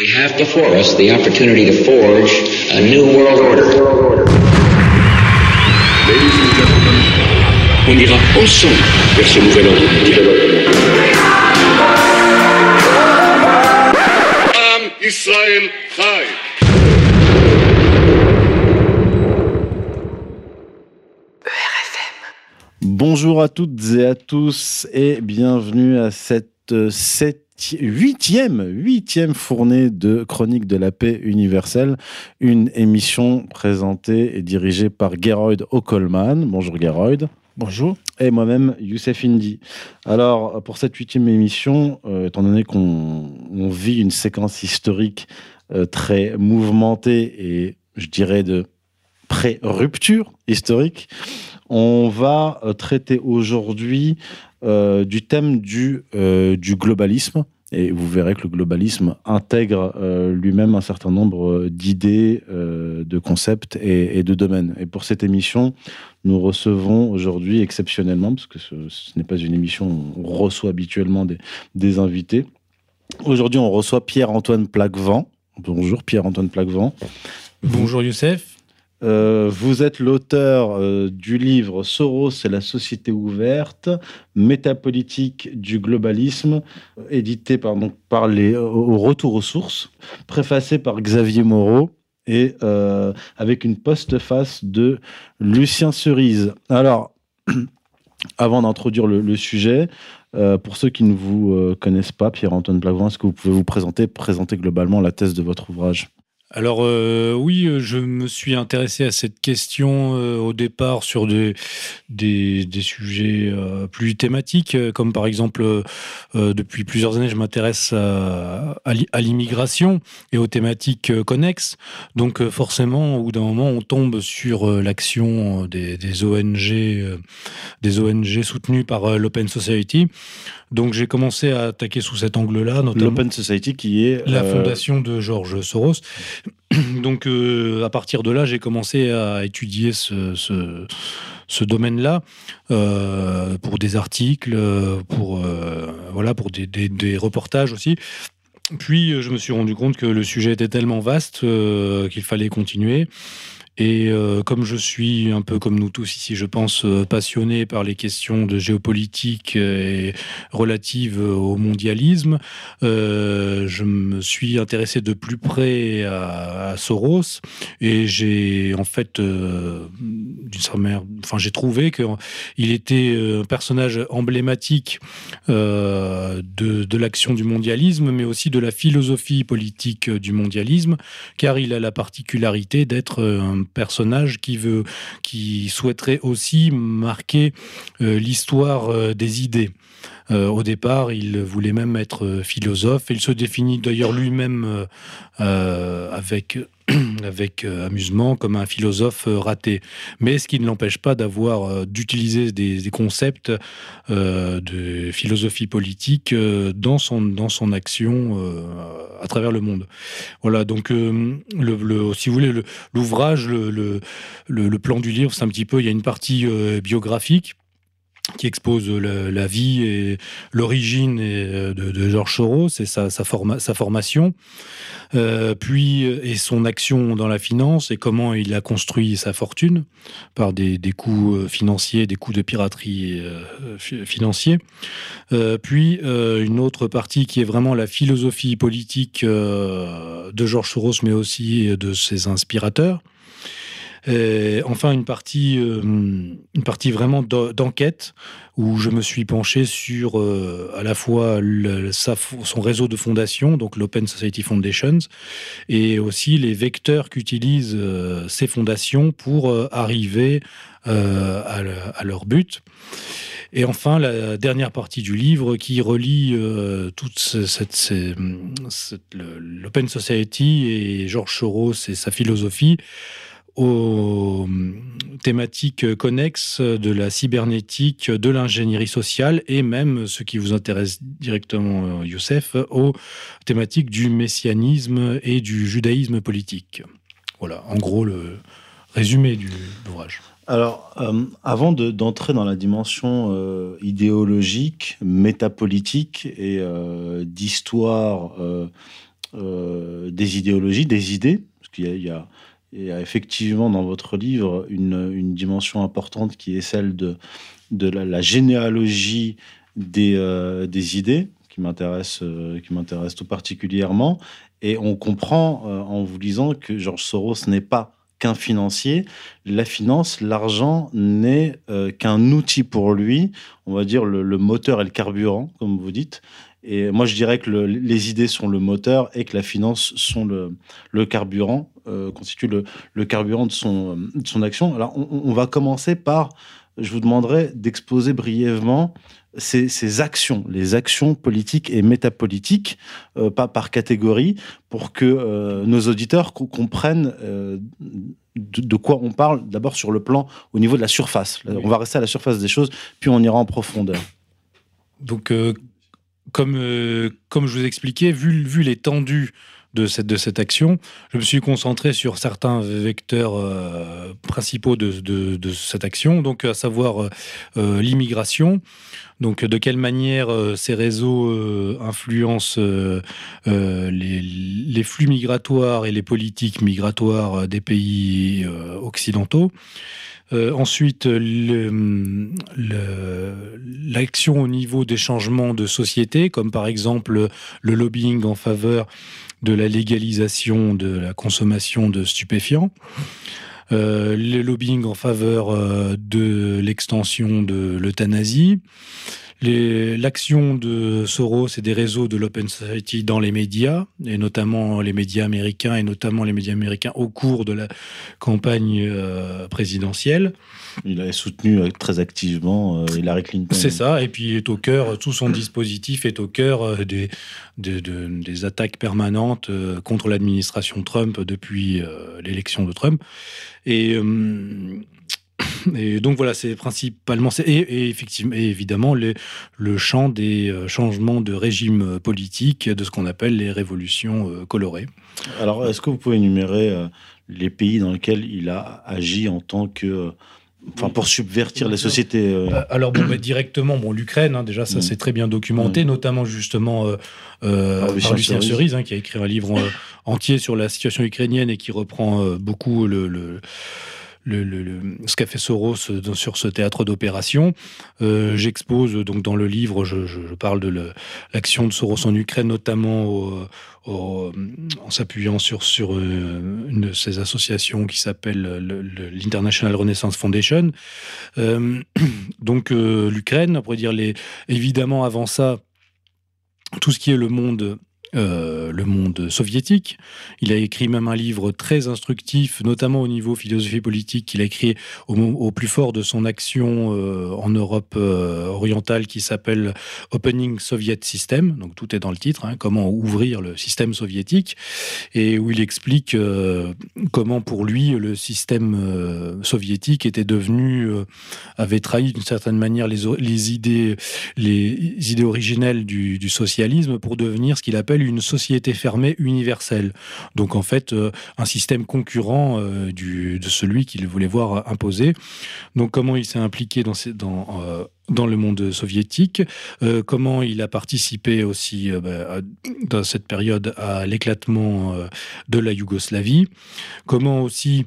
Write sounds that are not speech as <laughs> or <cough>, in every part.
We have before us the opportunity to forge a new world order. Ladies and gentlemen, on ira ensemble vers ce nouvel ordre mondial. Am Israël Chai. Bonjour à toutes et à tous et bienvenue à cette euh, sept- huitième, huitième fournée de Chronique de la paix universelle, une émission présentée et dirigée par Geroyd Ockelman. Bonjour Geroyd. Bonjour. Et moi-même, Youssef Indy. Alors, pour cette huitième émission, euh, étant donné qu'on on vit une séquence historique euh, très mouvementée et je dirais de pré-rupture historique, on va euh, traiter aujourd'hui euh, du thème du, euh, du globalisme. Et vous verrez que le globalisme intègre euh, lui-même un certain nombre euh, d'idées, euh, de concepts et, de domaines. Et pour cette émission, nous recevons aujourd'hui exceptionnellement, parce que ce, ce n'est pas une émission où on reçoit habituellement des, des invités. Aujourd'hui, on reçoit Pierre-Antoine Plaquevent. Bonjour Pierre-Antoine Plaquevent. Bonjour Youssef. Euh, vous êtes l'auteur euh, du livre Soros et la société ouverte, métapolitique du globalisme, édité par, les, au retour aux sources, préfacé par Xavier Moreau et euh, avec une postface de Lucien Cerise. Alors, <clears throat> avant d'introduire le, sujet, pour ceux qui ne vous connaissent pas, Pierre-Antoine Plavin, est-ce que vous pouvez vous présenter, présenter globalement la thèse de votre ouvrage? Alors euh, oui, euh, je me suis intéressé à cette question euh, au départ sur des, des, des sujets euh, plus thématiques, comme par exemple, depuis plusieurs années, je m'intéresse à, à l'i- à l'immigration et aux thématiques connexes. Donc forcément, au bout d'un moment, on tombe sur euh, l'action des, des ONG, euh, des ONG soutenues par l'Open Society. Donc j'ai commencé à attaquer sous cet angle-là, notamment. L'Open Society qui est... La fondation de George Soros. <clears throat> Donc, euh, à partir de là, j'ai commencé à étudier ce, domaine-là euh, pour des articles, pour, euh, voilà, pour des, reportages aussi. Puis, je me suis rendu compte que le sujet était tellement vaste qu'il fallait continuer. Et euh, comme je suis un peu comme nous tous ici, je pense, euh, passionné par les questions de géopolitique et relatives au mondialisme, euh, je me suis intéressé de plus près à, Soros. Et j'ai en fait, enfin j'ai trouvé qu'il était un personnage emblématique euh, de, l'action du mondialisme, mais aussi de la philosophie politique du mondialisme, car il a la particularité d'être un personnage qui veut, qui souhaiterait aussi marquer euh, l'histoire euh, des idées. Euh, au départ, il voulait même être euh, philosophe. Il se définit d'ailleurs lui-même euh, avec, <clears throat> avec amusement comme un philosophe raté. Mais ce qui ne l'empêche pas d'avoir d'utiliser des, concepts de philosophie politique dans, son, dans son action à travers le monde. Voilà, donc si vous voulez, le- l'ouvrage, le, le, le- plan du livre, c'est un petit peu, il y a une partie biographique qui expose la, vie et l'origine euh, de, Georges Soros et sa, sa, forma- sa formation, euh, puis euh, et son action dans la finance et comment il a construit sa fortune par des, des coûts financiers, des coûts de piraterie fi- financiers. Puis une autre partie qui est vraiment la philosophie politique de Georges Soros, mais aussi de ses inspirateurs. Et enfin, une partie, euh, une partie vraiment d'en- d'enquête où je me suis penché sur euh, à la fois son réseau de fondations, donc l'Open Society Foundations, et aussi les vecteurs qu'utilisent euh, ces fondations pour euh, arriver euh, à, le- à leur but. Et enfin, la dernière partie du livre qui relie euh, toute l'Open Society et Georges Soros et sa philosophie aux thématiques connexes de la cybernétique, de l'ingénierie sociale et même, ce qui vous intéresse directement, euh, Youssef, aux thématiques du messianisme et du judaïsme politique. Voilà, en gros, le résumé du- de l'ouvrage. Alors, euh, avant de- d'entrer dans la dimension euh, idéologique, métapolitique et d'histoire des idéologies, des idées, parce qu'il y, a, effectivement dans votre livre une, dimension importante qui est celle de, de la, généalogie des, des idées, qui m'intéresse, qui m'intéresse tout particulièrement. Et on comprend en vous lisant que Georges Soros n'est pas qu'un financier. La finance, l'argent n'est euh, qu'un outil pour lui, on va dire le, moteur et le carburant, comme vous dites. Et moi, je dirais que les idées sont le moteur et que la finance sont le, le carburant, euh, constitue le, le, carburant de son, de son action. Alors, on, on, va commencer par, je vous demanderai d'exposer brièvement ces, actions, les actions politiques et métapolitiques, euh, pas par catégorie, pour que euh, nos auditeurs comprennent euh, de, quoi on parle d'abord sur le plan au niveau de la surface. On va rester à la surface des choses, puis on ira en profondeur. Donc, comme, comme je vous expliquais, vu, vu l'étendue de cette, de cette action. Je me suis concentré sur certains vecteurs euh, principaux de, de, cette action, donc à savoir euh, euh, l'immigration. Donc, de quelle manière ces réseaux influencent les, les, flux migratoires et les politiques migratoires des pays occidentaux. Ensuite, l'action au niveau des changements de société, comme par exemple le lobbying en faveur de la légalisation de la consommation de stupéfiants, euh, le lobbying en faveur euh, de l'extension de l'euthanasie, l'action de Soros et des réseaux de l'Open Society dans les médias, et notamment les médias américains, et notamment les médias américains au cours de la campagne euh, présidentielle. Il a soutenu euh, très activement euh, Hillary Clinton. C'est ça, et puis il est au cœur, tout son dispositif est au cœur des, des attaques permanentes contre l'administration Trump depuis l'élection de Trump. Et et donc voilà, c'est principalement et, effectivement et évidemment le champ des euh, changements de régime politique, de ce qu'on appelle les révolutions euh, colorées. Alors, est-ce que vous pouvez énumérer euh, les pays dans lesquels il a agi en tant que Enfin, pour subvertir les sociétés. Alors, bon, bah, directement, bon, l'Ukraine, hein, déjà, ça mm. c'est très bien documenté, mm. notamment justement euh, par Lucien Cerise, hein, qui a écrit un livre entier sur la situation ukrainienne et qui reprend beaucoup le, le ce qu'a fait Soros sur ce théâtre d'opération. Euh, j'expose donc dans le livre, je, parle de l'action de Soros en Ukraine, notamment en s'appuyant sur, euh, une de ces associations qui s'appelle l'International Renaissance Foundation. Euh, <clears throat> donc l'Ukraine, on pourrait dire les, évidemment avant ça, tout ce qui est le monde euh, le monde soviétique. Il a écrit même un livre très instructif, notamment au niveau philosophie politique, qu'il a écrit au, plus fort de son action euh, en Europe euh, orientale, qui s'appelle Opening Soviet System. Donc tout est dans le titre, hein, comment ouvrir le système soviétique, et où il explique comment pour lui le système soviétique était devenu, avait trahi d'une certaine manière les, idées, les idées originelles du, du socialisme pour devenir ce qu'il appelle une société fermée universelle. Donc en fait, euh, un système concurrent euh, du, de celui qu'il voulait voir imposé. Donc comment il s'est impliqué dans, dans, euh, dans le monde soviétique, comment il a participé aussi bah, dans cette période à l'éclatement de la Yougoslavie, comment aussi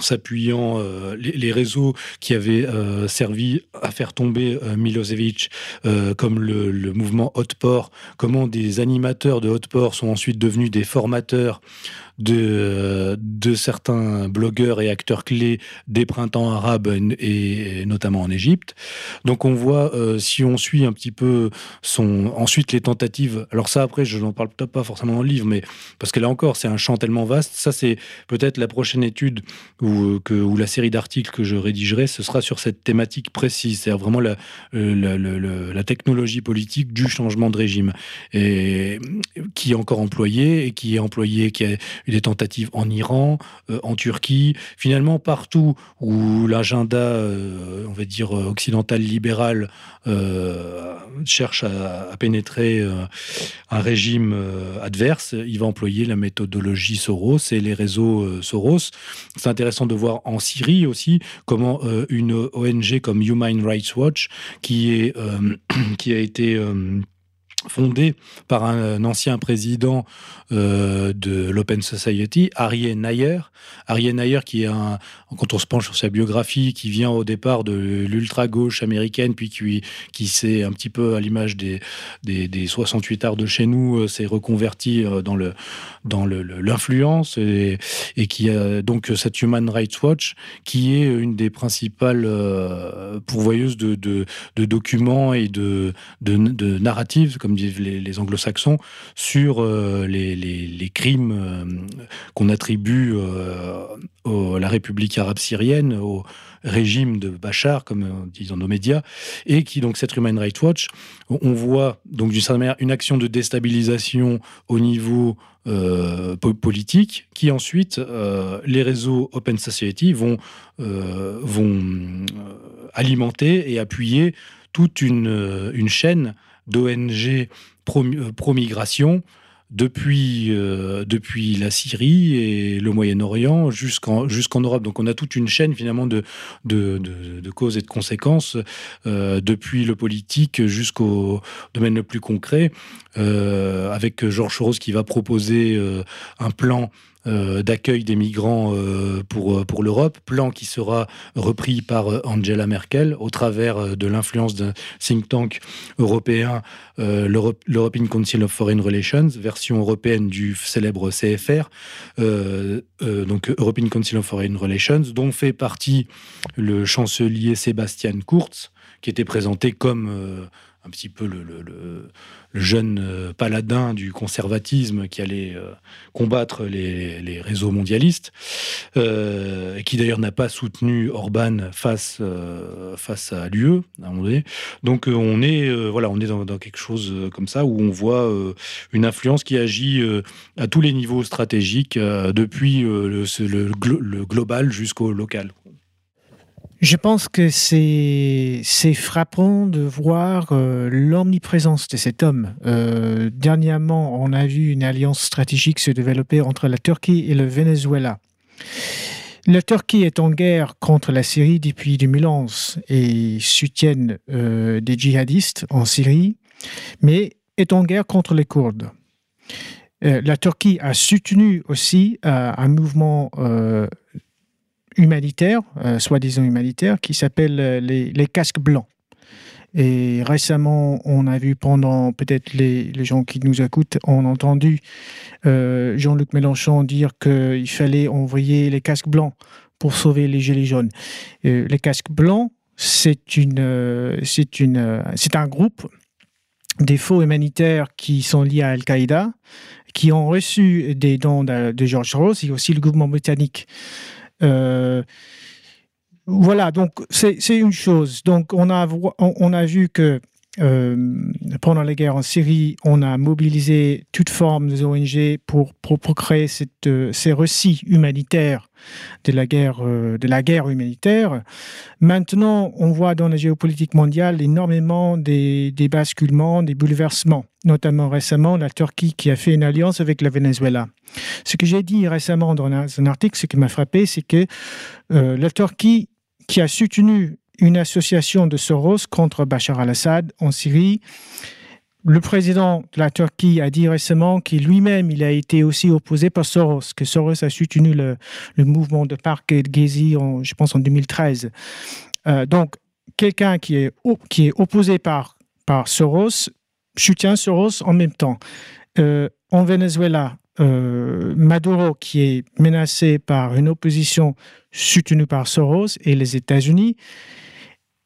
en s'appuyant euh, les, réseaux qui avaient euh, servi à faire tomber euh, Milosevic, comme le, le, mouvement Hotport, comment des animateurs de Hotport sont ensuite devenus des formateurs de, de certains blogueurs et acteurs clés des printemps arabes et, notamment en Égypte. Donc on voit, euh, si on suit un petit peu son, ensuite les tentatives, alors ça après je n'en parle pas forcément dans le livre, mais parce que là encore c'est un champ tellement vaste, ça c'est peut-être la prochaine étude ou, ou la série d'articles que je rédigerai, ce sera sur cette thématique précise, c'est-à-dire vraiment la, euh, la, technologie politique du changement de régime, et qui est encore employée et qui est employée, qui a des tentatives en Iran, euh, en Turquie, finalement partout où l'agenda, euh, on va dire, occidental libéral euh, cherche à, pénétrer un régime adverse, il va employer la méthodologie Soros et les réseaux Soros. C'est intéressant de voir en Syrie aussi comment une ONG comme Human Rights Watch, qui, est, <clears throat> qui a été fondé par un, ancien président euh, de l'Open Society, Arié Nayer. Arié Nayer, qui est un, quand on se penche sur sa biographie, qui vient au départ de l'ultra-gauche américaine, puis qui, qui s'est un petit peu à l'image des, des, 68 arts de chez nous, euh, s'est reconverti euh, dans le dans l'influence et, et, qui a donc cette Human Rights Watch, qui est une des principales pourvoyeuses de, de, de, documents et de, de, de narratives, comme disent les, anglo-saxons, sur euh, les, crimes euh, qu'on attribue euh, à la République arabe syrienne, au régime de Bachar, comme disent nos médias, et qui, donc, cette Human Rights Watch, on voit, donc, d'une certaine manière, une action de déstabilisation au niveau politique, qui ensuite, les réseaux Open Society vont, vont alimenter et appuyer toute une chaîne d'ONG euh, pro-migration depuis, euh, depuis la Syrie et le Moyen-Orient jusqu'en Europe. Donc on a toute une chaîne finalement de, causes et de conséquences, euh, depuis le politique jusqu'au domaine le plus concret, avec Georges Soros qui va proposer un plan euh, d'accueil des migrants euh, pour, euh, pour l'Europe, plan qui sera repris par Angela Merkel au travers de l'influence d'un think tank européen, l'European Council of Foreign Relations, version européenne du célèbre CFR, donc European Council of Foreign Relations, dont fait partie le chancelier Sébastien Kurz, qui était présenté comme un petit peu le, jeune euh, paladin du conservatisme qui allait euh, combattre les, réseaux mondialistes, euh, et qui d'ailleurs n'a pas soutenu Orban face, à l'UE. Donc on est, voilà, on est dans, quelque chose comme ça où on voit une influence qui agit à tous les niveaux stratégiques, depuis le global jusqu'au local. Je pense que c'est frappant de voir euh, l'omniprésence de cet homme. Euh, dernièrement, on a vu une alliance stratégique se développer entre la Turquie et le Venezuela. La Turquie est en guerre contre la Syrie depuis 2011 et soutient euh, des djihadistes en Syrie, mais est en guerre contre les Kurdes. la Turquie a soutenu aussi un mouvement humanitaire, euh, soi-disant humanitaire, qui s'appelle euh, les, casques blancs. Et récemment, on a vu pendant, peut-être les, les, gens qui nous écoutent ont entendu euh, Jean-Luc Mélenchon dire qu'il fallait envoyer les casques blancs pour sauver les gilets jaunes. les casques blancs, c'est une, c'est une, c'est un groupe des faux humanitaires qui sont liés à Al-Qaïda, qui ont reçu des dons de, de George Soros et aussi le gouvernement britannique. Euh, voilà, donc c'est une chose. Donc on a, on, a vu que euh, pendant la guerre en Syrie, on a mobilisé toute forme des ONG pour, pour, créer cette, euh, ces récits humanitaires de la, guerre, de la guerre humanitaire. Maintenant, on voit dans la géopolitique mondiale énormément des, des basculements, des bouleversements, notamment récemment la Turquie qui a fait une alliance avec le Venezuela. Ce que j'ai dit récemment dans un article, ce qui m'a frappé, c'est que euh, la Turquie, qui a soutenu une association de Soros contre Bachar al-Assad en Syrie, le président de la Turquie a dit récemment qu'il lui-même, il a été aussi opposé par Soros, que Soros a soutenu le, mouvement de parc de Gezi, en, je pense, en 2013. Euh, donc, quelqu'un qui est, qui est opposé par, par Soros soutient Soros en même temps. Euh, en Venezuela, euh, Maduro, qui est menacé par une opposition soutenue par Soros et les États-Unis,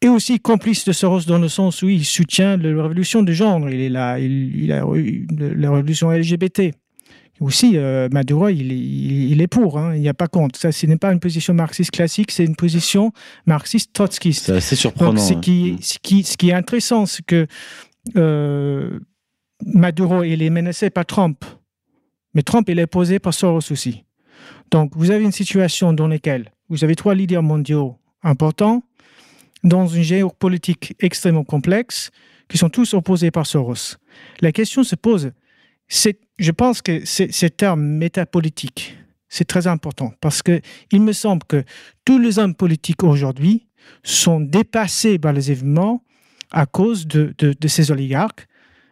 est aussi complice de Soros dans le sens où il soutient la révolution de genre. Il est là, il, a la révolution LGBT. Aussi, euh, Maduro, il est, il est pour, hein, il n'y a pas contre. Ça, ce n'est pas une position marxiste classique, c'est une position marxiste trotskiste. C'est assez surprenant. ce, qui, hein. ce, qui, ce qui est intéressant, c'est que euh, Maduro, il est menacé par Trump. Mais Trump, il est posé par Soros aussi. Donc, vous avez une situation dans laquelle vous avez trois leaders mondiaux importants dans une géopolitique extrêmement complexe qui sont tous opposés par Soros. La question se pose, je pense que ce terme métapolitique, c'est très important parce que il me semble que tous les hommes politiques aujourd'hui sont dépassés par les événements à cause de, de ces oligarques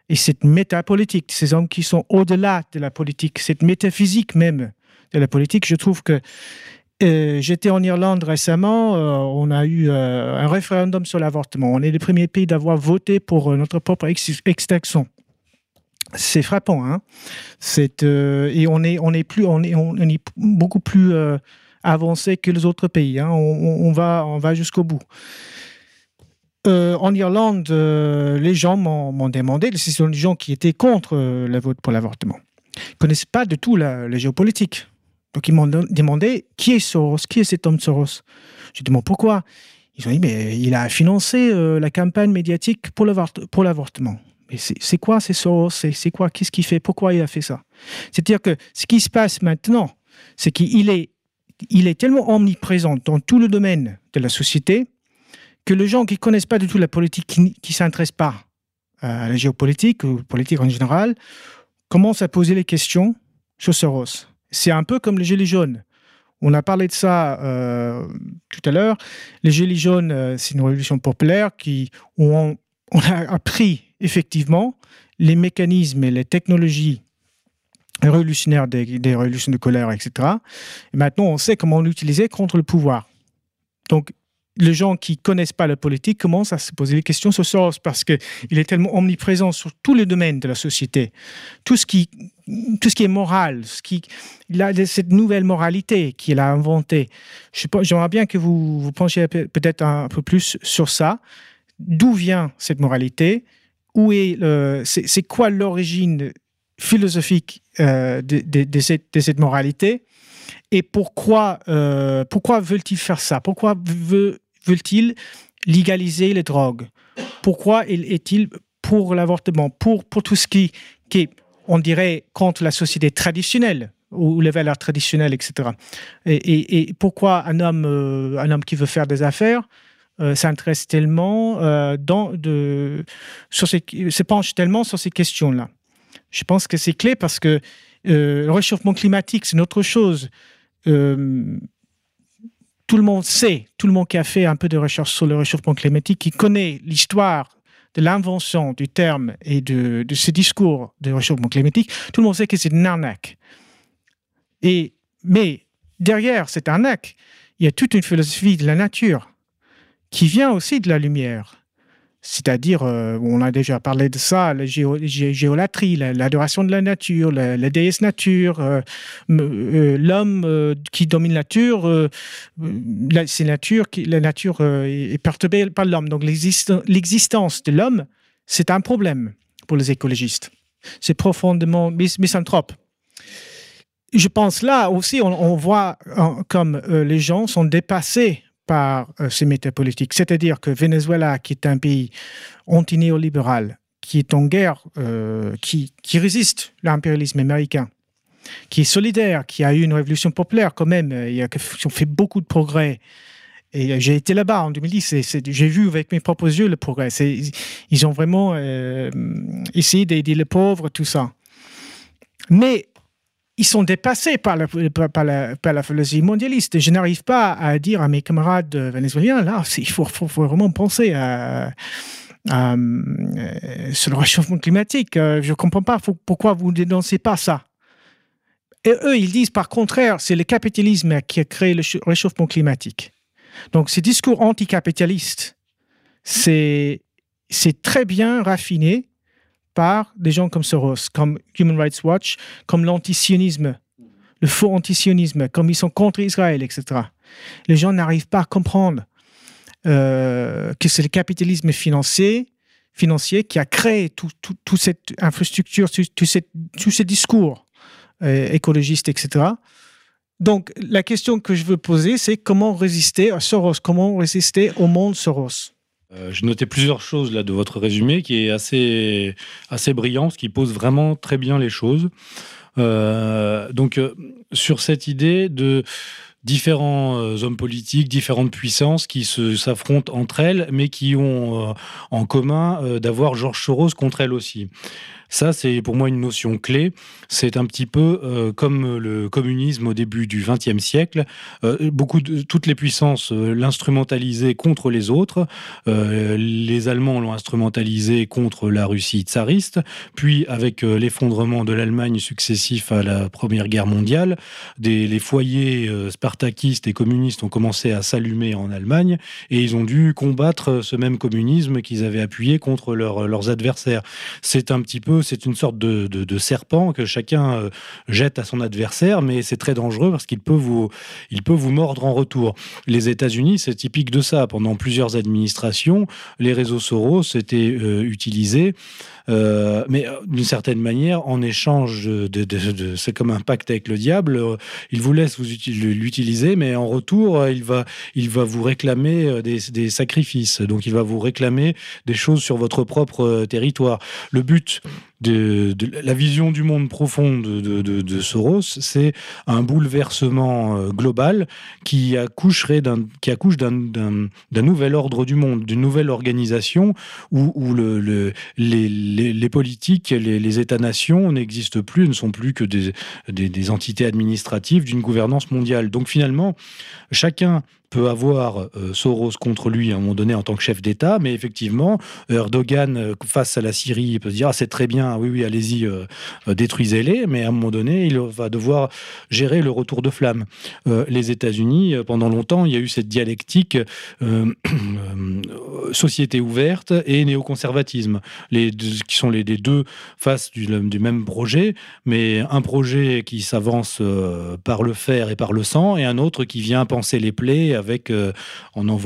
et cette métapolitique, ces hommes qui sont au-delà de la politique, cette métaphysique même de la politique, je trouve que J'étais en Irlande récemment, euh, on a eu euh, un référendum sur l'avortement. On est le premier pays d'avoir voté pour euh, notre propre ex- extinction. C'est frappant, hein et on est on est plus on est beaucoup plus avancé que les autres pays. hein. On, va jusqu'au bout. En Irlande, les gens m'ont demandé, ce sont les gens qui étaient contre le vote pour l'avortement. Ils connaissent pas du tout la géopolitique. Donc ils m'ont de- demandé qui est Soros, qui est cet homme Soros? J'ai demandé pourquoi? Ils ont dit mais il a financé euh, la campagne médiatique pour l'avort- pour l'avortement. Mais c'est quoi c'est Soros? C'est c'est quoi? Qu'est-ce qu'il fait? Pourquoi il a fait ça? C'est-à-dire que ce qui se passe maintenant, c'est qu'il est il est tellement omniprésent dans tout le domaine de la société que les gens qui connaissent pas du tout la politique, qui ne s'intéressent pas à la géopolitique ou politique en général, commencent à poser les questions sur Soros. C'est un peu comme les Gilets jaunes. On a parlé de ça euh, tout à l'heure. Les Gilets jaunes, euh, c'est une révolution populaire qui, on, on a appris effectivement les mécanismes et les technologies révolutionnaires des, des révolutions de colère, etc. Et maintenant, on sait comment l'utiliser contre le pouvoir. Donc, les gens qui connaissent pas la politique commencent à se poser des questions sur Soros parce que il est tellement omniprésent sur tous les domaines de la société. Tout ce qui, tout ce qui est moral, ce qui, il a cette nouvelle moralité qu'il a inventée. J'aimerais bien que vous, vous penchiez pe- peut-être un peu plus sur ça. D'où vient cette moralité? Où est c'est quoi l'origine philosophique euh, de cette moralité? Et pourquoi, euh, pourquoi veulent-ils faire ça? Pourquoi veulent-ils légaliser les drogues? Pourquoi il- est-il pour l'avortement? Pour, pour tout ce qui, qui est, on dirait, contre la société traditionnelle ou les valeurs traditionnelles, etc. Et, et- pourquoi un homme, euh, un homme qui veut faire des affaires euh, s'intéresse tellement de, sur ces, se penche tellement sur ces questions-là? Je pense que c'est clé parce que euh, le réchauffement climatique, c'est une autre chose. Euh, tout le monde sait, tout le monde qui a fait un peu de recherche sur le réchauffement climatique, qui connaît l'histoire de l'invention du terme et de, ce discours de réchauffement climatique, tout le monde sait que c'est une arnaque. Et, mais derrière cette arnaque, il y a toute une philosophie de la nature qui vient aussi de la lumière. C'est-à-dire, euh, on a déjà parlé de ça, la géo- gé- géolatrie, la- l'adoration de la nature, la, déesse nature, euh, euh, l'homme qui domine la nature, la, c'est nature qui, la nature est perturbée par l'homme. Donc l'exist- l'existence de l'homme, c'est un problème pour les écologistes. C'est profondément mis- misanthrope. Je pense là aussi, on, voit comme les gens sont dépassés par euh, ces métapolitiques. C'est-à-dire que Venezuela, qui est un pays anti-néolibéral, qui est en guerre, euh, qui, qui résiste l'impérialisme américain, qui est solidaire, qui a eu une révolution populaire quand même, euh, y a, qui ont fait beaucoup de progrès. Et euh, j'ai été là-bas en 2010, c'est- c'est- j'ai vu avec mes propres yeux le progrès. Ils ont vraiment euh, essayé d'aider les pauvres, tout ça. Mais ils sont dépassés par la, par, la, par la philosophie mondialiste. Je n'arrive pas à dire à mes camarades vénézuéliens, là, il faut, vraiment penser à, euh, sur le réchauffement climatique. Euh, Je ne comprends pas pourquoi vous ne dénoncez pas ça. Et eux, ils disent par contraire, c'est le capitalisme qui a créé le ch- réchauffement climatique. Donc, ces discours anticapitalistes, c'est très bien raffiné par des gens comme Soros, comme Human Rights Watch, comme l'antisionisme, le faux antisionisme, comme ils sont contre Israël, etc. Les gens n'arrivent pas à comprendre euh, que c'est le capitalisme financier, financier qui a créé tout, tout- toute cette infrastructure, tout, tout tous ces discours euh, écologistes, etc. Donc, la question que je veux poser, c'est comment résister à Soros, comment résister au monde Soros? Euh, J'ai noté plusieurs choses là de votre résumé qui est assez, assez brillant, ce qui pose vraiment très bien les choses. Euh, donc, euh, sur cette idée de différents euh, hommes politiques, différentes puissances qui s'affrontent entre elles, mais qui ont en commun d'avoir Georges Soros contre elles aussi. Ça, c'est pour moi une notion clé. C'est un petit peu euh, comme le communisme au début du XXe siècle. Euh, beaucoup de, toutes les puissances euh, l'instrumentalisaient contre les autres. les Allemands l'ont instrumentalisé contre la Russie tsariste. Puis, avec l'effondrement de l'Allemagne successif à la Première Guerre mondiale, les foyers spartakistes et communistes ont commencé à s'allumer en Allemagne et ils ont dû combattre ce même communisme qu'ils avaient appuyé contre leurs adversaires. C'est un petit peu, c'est une sorte de, de, serpent que chacun euh, jette à son adversaire, mais c'est très dangereux parce qu'il peut vous, peut vous mordre en retour. Les États-Unis, c'est typique de ça. Pendant plusieurs administrations, les réseaux Soros étaient euh, utilisés euh, mais d'une certaine manière, en échange de, c'est comme un pacte avec le diable. Il vous laisse vous l'utiliser, mais en retour, il va, il va vous réclamer des, des, sacrifices. Donc, il va vous réclamer des choses sur votre propre territoire. Le but de, la vision du monde profond de, de Soros, c'est un bouleversement euh, global qui accoucherait d'un, qui accouche d'un, nouvel ordre du monde, d'une nouvelle organisation où, où le, le, les, les, les, politiques, les, les États-nations n'existent plus, ne sont plus que des, des, des entités administratives d'une gouvernance mondiale. Donc finalement, chacun peut avoir euh, Soros contre lui à un moment donné en tant que chef d'État, mais effectivement, Erdogan, euh, face à la Syrie, peut se dire ah, c'est très bien, oui, oui, allez-y, euh, détruisez-les, mais à un moment donné, il va devoir gérer le retour de flamme. les États-Unis, pendant longtemps, il y a eu cette dialectique <clears throat> société ouverte et néoconservatisme, les qui sont les, deux faces du, du, même projet, mais un projet qui s'avance par le fer et par le sang, et un autre qui vient penser les plaies avec, euh,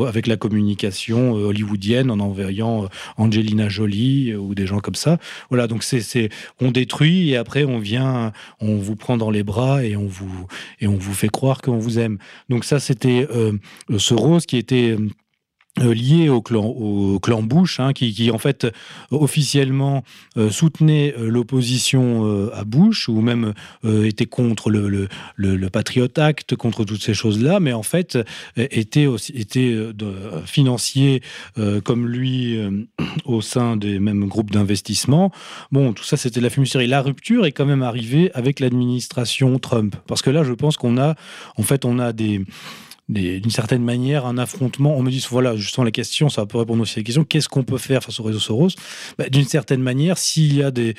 avec la communication euh, hollywoodienne, en envoyant euh, Angelina Jolie ou des gens comme ça. Voilà, donc on détruit et après on vient, on vous prend dans les bras et on vous, et on vous fait croire qu'on vous aime. Donc ça, c'était ce rose qui était lié au clan, au clan Bush, hein, qui, qui, en fait officiellement euh, soutenait euh, l'opposition à Bush, ou même était contre le, le, Patriot Act, contre toutes ces choses-là, mais en fait était, aussi, était de, financier comme lui au sein des mêmes groupes d'investissement. Bon, tout ça c'était la fumisterie. La rupture est quand même arrivée avec l'administration Trump, parce que là je pense qu'on a, en fait, on a des d'une certaine manière un affrontement. On me dit, voilà, justement la question, ça peut répondre aussi à la question, qu'est-ce qu'on peut faire face au réseau Soros? Bah, D'une certaine manière, s'il y a des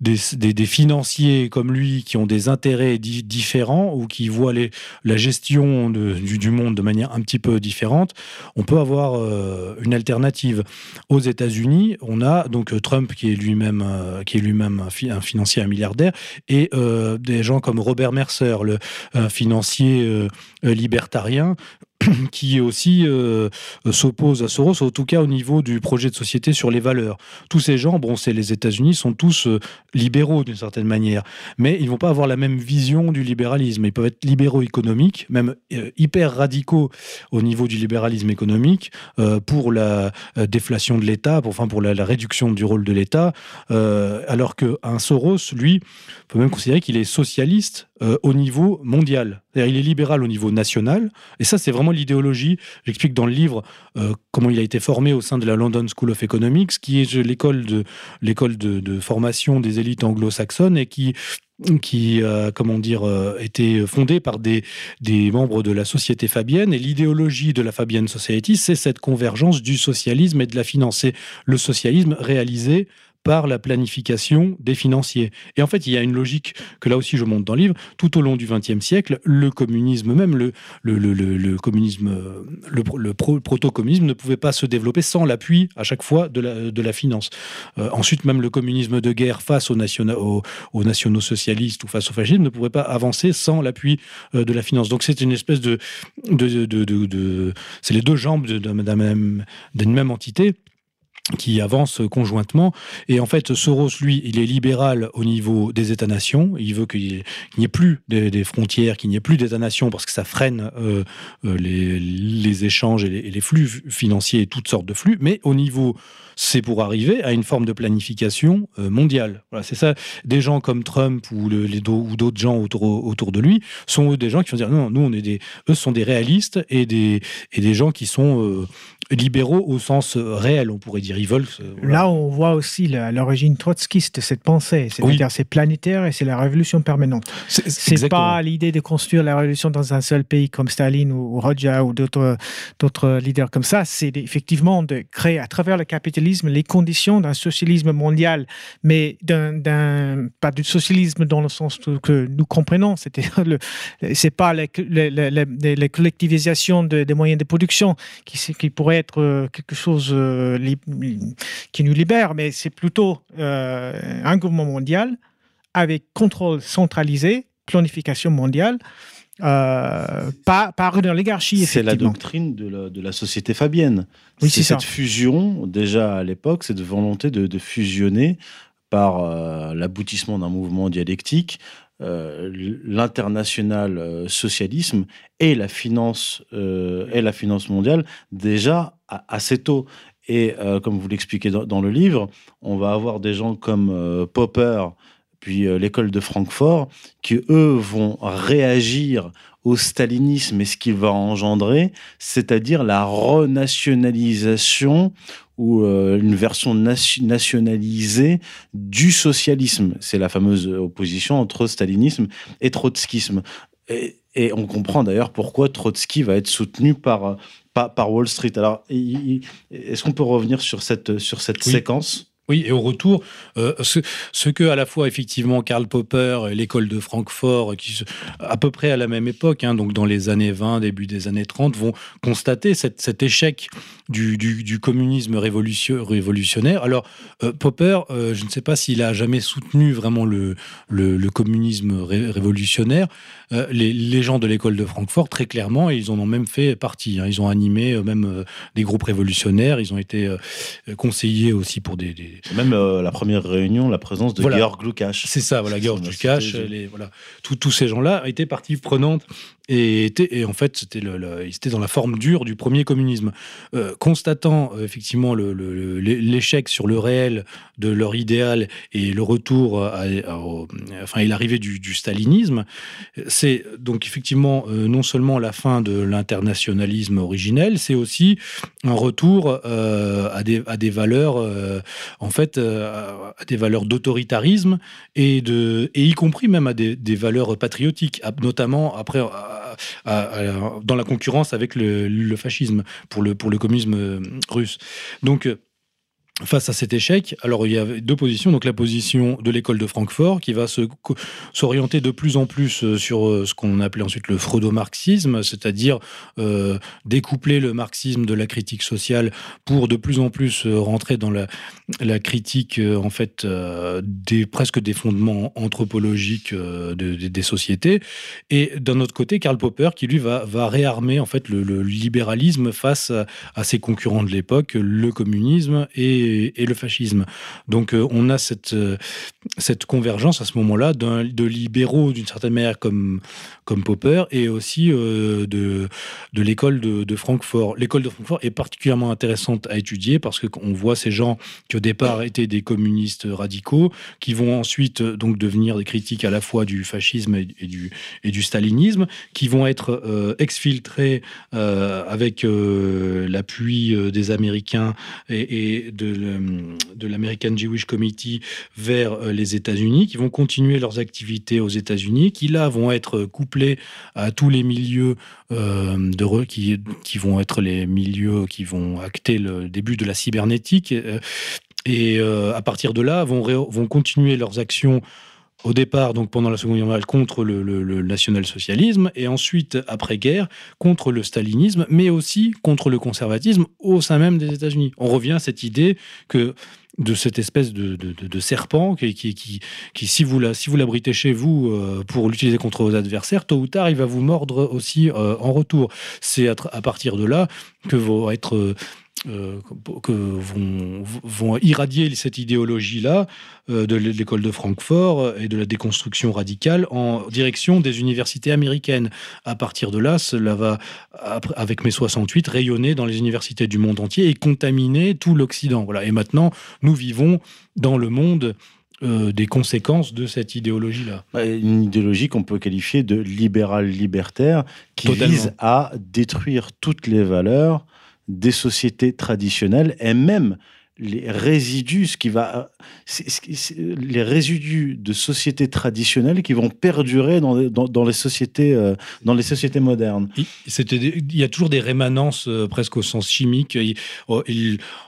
des, des, financiers comme lui qui ont des intérêts différents ou qui voient les, la gestion du, du, monde de manière un petit peu différente, on peut avoir euh, une alternative. Aux États-Unis, on a donc euh, Trump qui est lui-même euh, est lui-même un, financier, un milliardaire, et des gens comme Robert Mercer, le financier libertarien <clears throat> qui aussi euh, s'oppose à Soros, en tout cas au niveau du projet de société sur les valeurs. Tous ces gens, bon, c'est les États-Unis, sont tous euh, libéraux d'une certaine manière, mais ils vont pas avoir la même vision du libéralisme. Ils peuvent être libéraux économiques, même euh, hyper radicaux au niveau du libéralisme économique pour la déflation de l'État, pour, enfin pour la, réduction du rôle de l'État, alors qu'un Soros, lui, peut même considérer qu'il est socialiste au niveau mondial. il est libéral au niveau national, et ça, c'est vraiment l'idéologie. J'explique dans le livre euh, comment il a été formé au sein de la London School of Economics, qui est l'école de, l'école de, formation des élites anglo-saxonnes et qui a, comment dire, euh, été fondée par des, membres de la société fabienne. Et l'idéologie de la Fabienne Society, c'est cette convergence du socialisme et de la finance. le socialisme réalisé par la planification des financiers. Et en fait, il y a une logique que là aussi je montre dans le livre. Tout au long du XXe siècle, le communisme, même le, communisme, le, le proto-communisme ne pouvait pas se développer sans l'appui à chaque fois de la, finance. Euh, ensuite, même le communisme de guerre face aux, nationaux, aux, nationaux socialistes ou face au fascisme ne pouvait pas avancer sans l'appui euh, de la finance. Donc c'est une espèce de... c'est les deux jambes d'une même entité qui avancent conjointement. Et en fait, Soros, lui, il est libéral au niveau des États-nations. Il veut qu'il n'y ait plus des, frontières, qu'il n'y ait plus d'États-nations, parce que ça freine euh, euh, les, échanges et les, flux financiers et toutes sortes de flux. Mais au niveau, c'est pour arriver à une forme de planification euh, mondiale. Voilà, c'est ça. Des gens comme Trump ou, le, les, ou d'autres gens autour, autour de lui sont des gens qui vont dire non, nous, on est des, eux sont des réalistes et des, et des gens qui sont libéraux au sens réel, on pourrait dire. Ils veulent. Là, on voit aussi l'origine trotskiste de cette pensée. C'est-à-dire, c'est planétaire et c'est la révolution permanente. C'est pas l'idée de construire la révolution dans un seul pays comme Staline ou, ou ou d'autres leaders comme ça. C'est effectivement de créer à travers le capitalisme les conditions d'un socialisme mondial, mais d'un pas du socialisme dans le sens que nous comprenons. C'est-à-dire, c'est pas la, collectivisation des moyens de production qui, qui pourrait être euh, quelque chose euh, qui nous libère, mais c'est plutôt euh, un gouvernement mondial avec contrôle centralisé, planification mondiale. Euh, pas, pas une oligarchie. C'est la doctrine de la, société fabienne. Oui, c'est cette fusion, déjà à l'époque, cette volonté de, fusionner par euh, l'aboutissement d'un mouvement dialectique, l'international socialisme et la finance et la finance mondiale déjà assez tôt. Et comme vous l'expliquez dans, le livre, on va avoir des gens comme Popper puis euh, l'école de Francfort, qui eux vont réagir au stalinisme et ce qu'il va engendrer, c'est-à-dire la renationalisation ou euh, une version nationalisée du socialisme. C'est la fameuse opposition entre stalinisme et trotskisme. Et, on comprend d'ailleurs pourquoi Trotsky va être soutenu par, par, Wall Street. Alors, est-ce qu'on peut revenir sur cette, sur cette séquence? Oui, et au retour, euh, ce, que à la fois effectivement Karl Popper et l'école de Francfort, qui à peu près à la même époque, hein, donc dans les années 20, début des années 30, vont constater cet échec du, communisme révolutionnaire. Alors euh, Popper, euh, je ne sais pas s'il a jamais soutenu vraiment le, le, communisme révolutionnaire. Les, gens de l'école de Francfort, très clairement, ils en ont même fait partie. Hein. ils ont animé même des groupes révolutionnaires. Ils ont été conseillers aussi pour des même euh, la première réunion, la présence de Georg Lukács. C'est ça, voilà, Georg Lukács, les, voilà, tous ces gens-là étaient partie prenante et, en fait, c'était le, dans la forme dure du premier communisme. Euh, constatant euh, effectivement l'échec sur le réel de leur idéal et le retour, enfin, l'arrivée du, stalinisme, c'est donc effectivement non seulement la fin de l'internationalisme originel, c'est aussi un retour à, des, à des valeurs en fait euh, à des valeurs d'autoritarisme et de et y compris même à des, valeurs patriotiques, notamment après dans la concurrence avec le, le, fascisme pour le pour le communisme russe. Donc face à cet échec, alors il y avait deux positions. Donc la position de l'école de Francfort qui va s'orienter de plus en plus euh, sur euh, ce qu'on appelait ensuite le freudo-marxisme, c'est-à-dire euh, découpler le marxisme de la critique sociale pour de plus en plus rentrer dans la, la critique en fait des presque des fondements anthropologiques des sociétés. Et d'un autre côté, Karl Popper qui lui va, va réarmer en fait le, libéralisme face à, à ses concurrents de l'époque, le communisme et et, le fascisme. Donc euh, on a cette, euh, cette convergence à ce moment-là de libéraux d'une certaine manière comme, comme Popper et aussi euh, de, de l'école de, Francfort. L'école de Francfort est particulièrement intéressante à étudier parce qu'on voit ces gens qui au départ étaient des communistes radicaux, qui vont ensuite donc devenir des critiques à la fois du fascisme et, du, et du stalinisme, qui vont être exfiltrés avec l'appui des Américains et de de l'American Jewish Committee vers euh, les États-Unis, qui vont continuer leurs activités aux États-Unis, qui là vont être couplés à tous les milieux euh, qui, qui vont être les milieux qui vont acter le début de la cybernétique. Et euh, à partir de là, vont, vont continuer leurs actions au départ, donc pendant la Seconde Guerre mondiale, contre le, national-socialisme, et ensuite, après-guerre, contre le stalinisme, mais aussi contre le conservatisme au sein même des États-Unis. On revient à cette idée que de cette espèce de, serpent qui, si vous l'abritez chez vous euh, pour l'utiliser contre vos adversaires, tôt ou tard, il va vous mordre aussi euh, en retour. C'est à, à, partir de là que vont être euh, que vont, vont, irradier cette idéologie-là euh, de l'école de Francfort et de la déconstruction radicale en direction des universités américaines. À partir de là, cela va, avec mai 68, rayonner dans les universités du monde entier et contaminer tout l'Occident. Voilà. Et maintenant, nous vivons dans le monde euh, des conséquences de cette idéologie-là. Bah, une idéologie qu'on peut qualifier de libérale libertaire qui vise à détruire toutes les valeurs des sociétés traditionnelles et même les résidus, ce qui va, les résidus de sociétés traditionnelles qui vont perdurer dans, les sociétés, euh, dans les sociétés modernes. Il, y a toujours des rémanences euh, presque au sens chimique. Oh,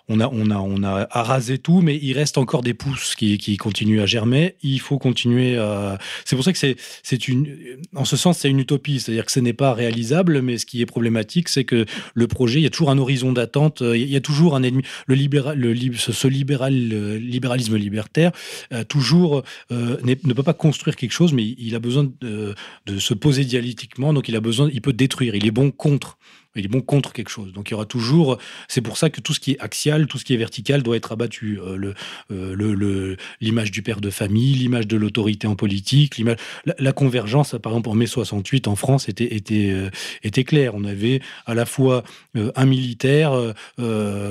on, a, on, a, on a arasé tout, mais il reste encore des pousses qui, qui continuent à germer. Il faut continuer à. C'est pour ça que c'est, une. En ce sens, c'est une utopie, c'est-à-dire que ce n'est pas réalisable, mais ce qui est problématique, c'est que le projet, il y a toujours un horizon d'attente. Il y a toujours un ennemi. Le libéral, le ce, libéral, libéralisme libertaire, euh, toujours euh, ne peut pas construire quelque chose, mais il a besoin de, de se poser dialectiquement, donc il a besoin, il peut détruire, il est bon contre il est bon contre quelque chose. Donc il y aura toujours. C'est pour ça que tout ce qui est axial, tout ce qui est vertical doit être abattu. Euh, euh, le, l'image du père de famille, l'image de l'autorité en politique, l'image, la, convergence, par exemple en mai 68 en France était était euh, était claire. On avait à la fois un militaire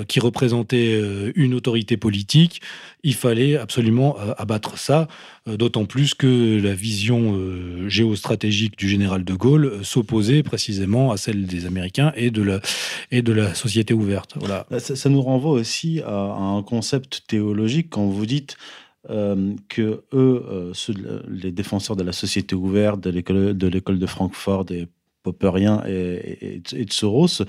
qui représentait une autorité politique. Il fallait absolument abattre ça. Euh, d'autant plus que la vision euh, géostratégique du général de Gaulle euh, s'opposait précisément à celle des Américains et de la, et de la société ouverte. Voilà. Bah, ça, nous renvoie aussi à, un concept théologique quand vous dites que eux, les défenseurs de la société ouverte, de l'école de, de Francfort, des Popperien et, et, de Soros,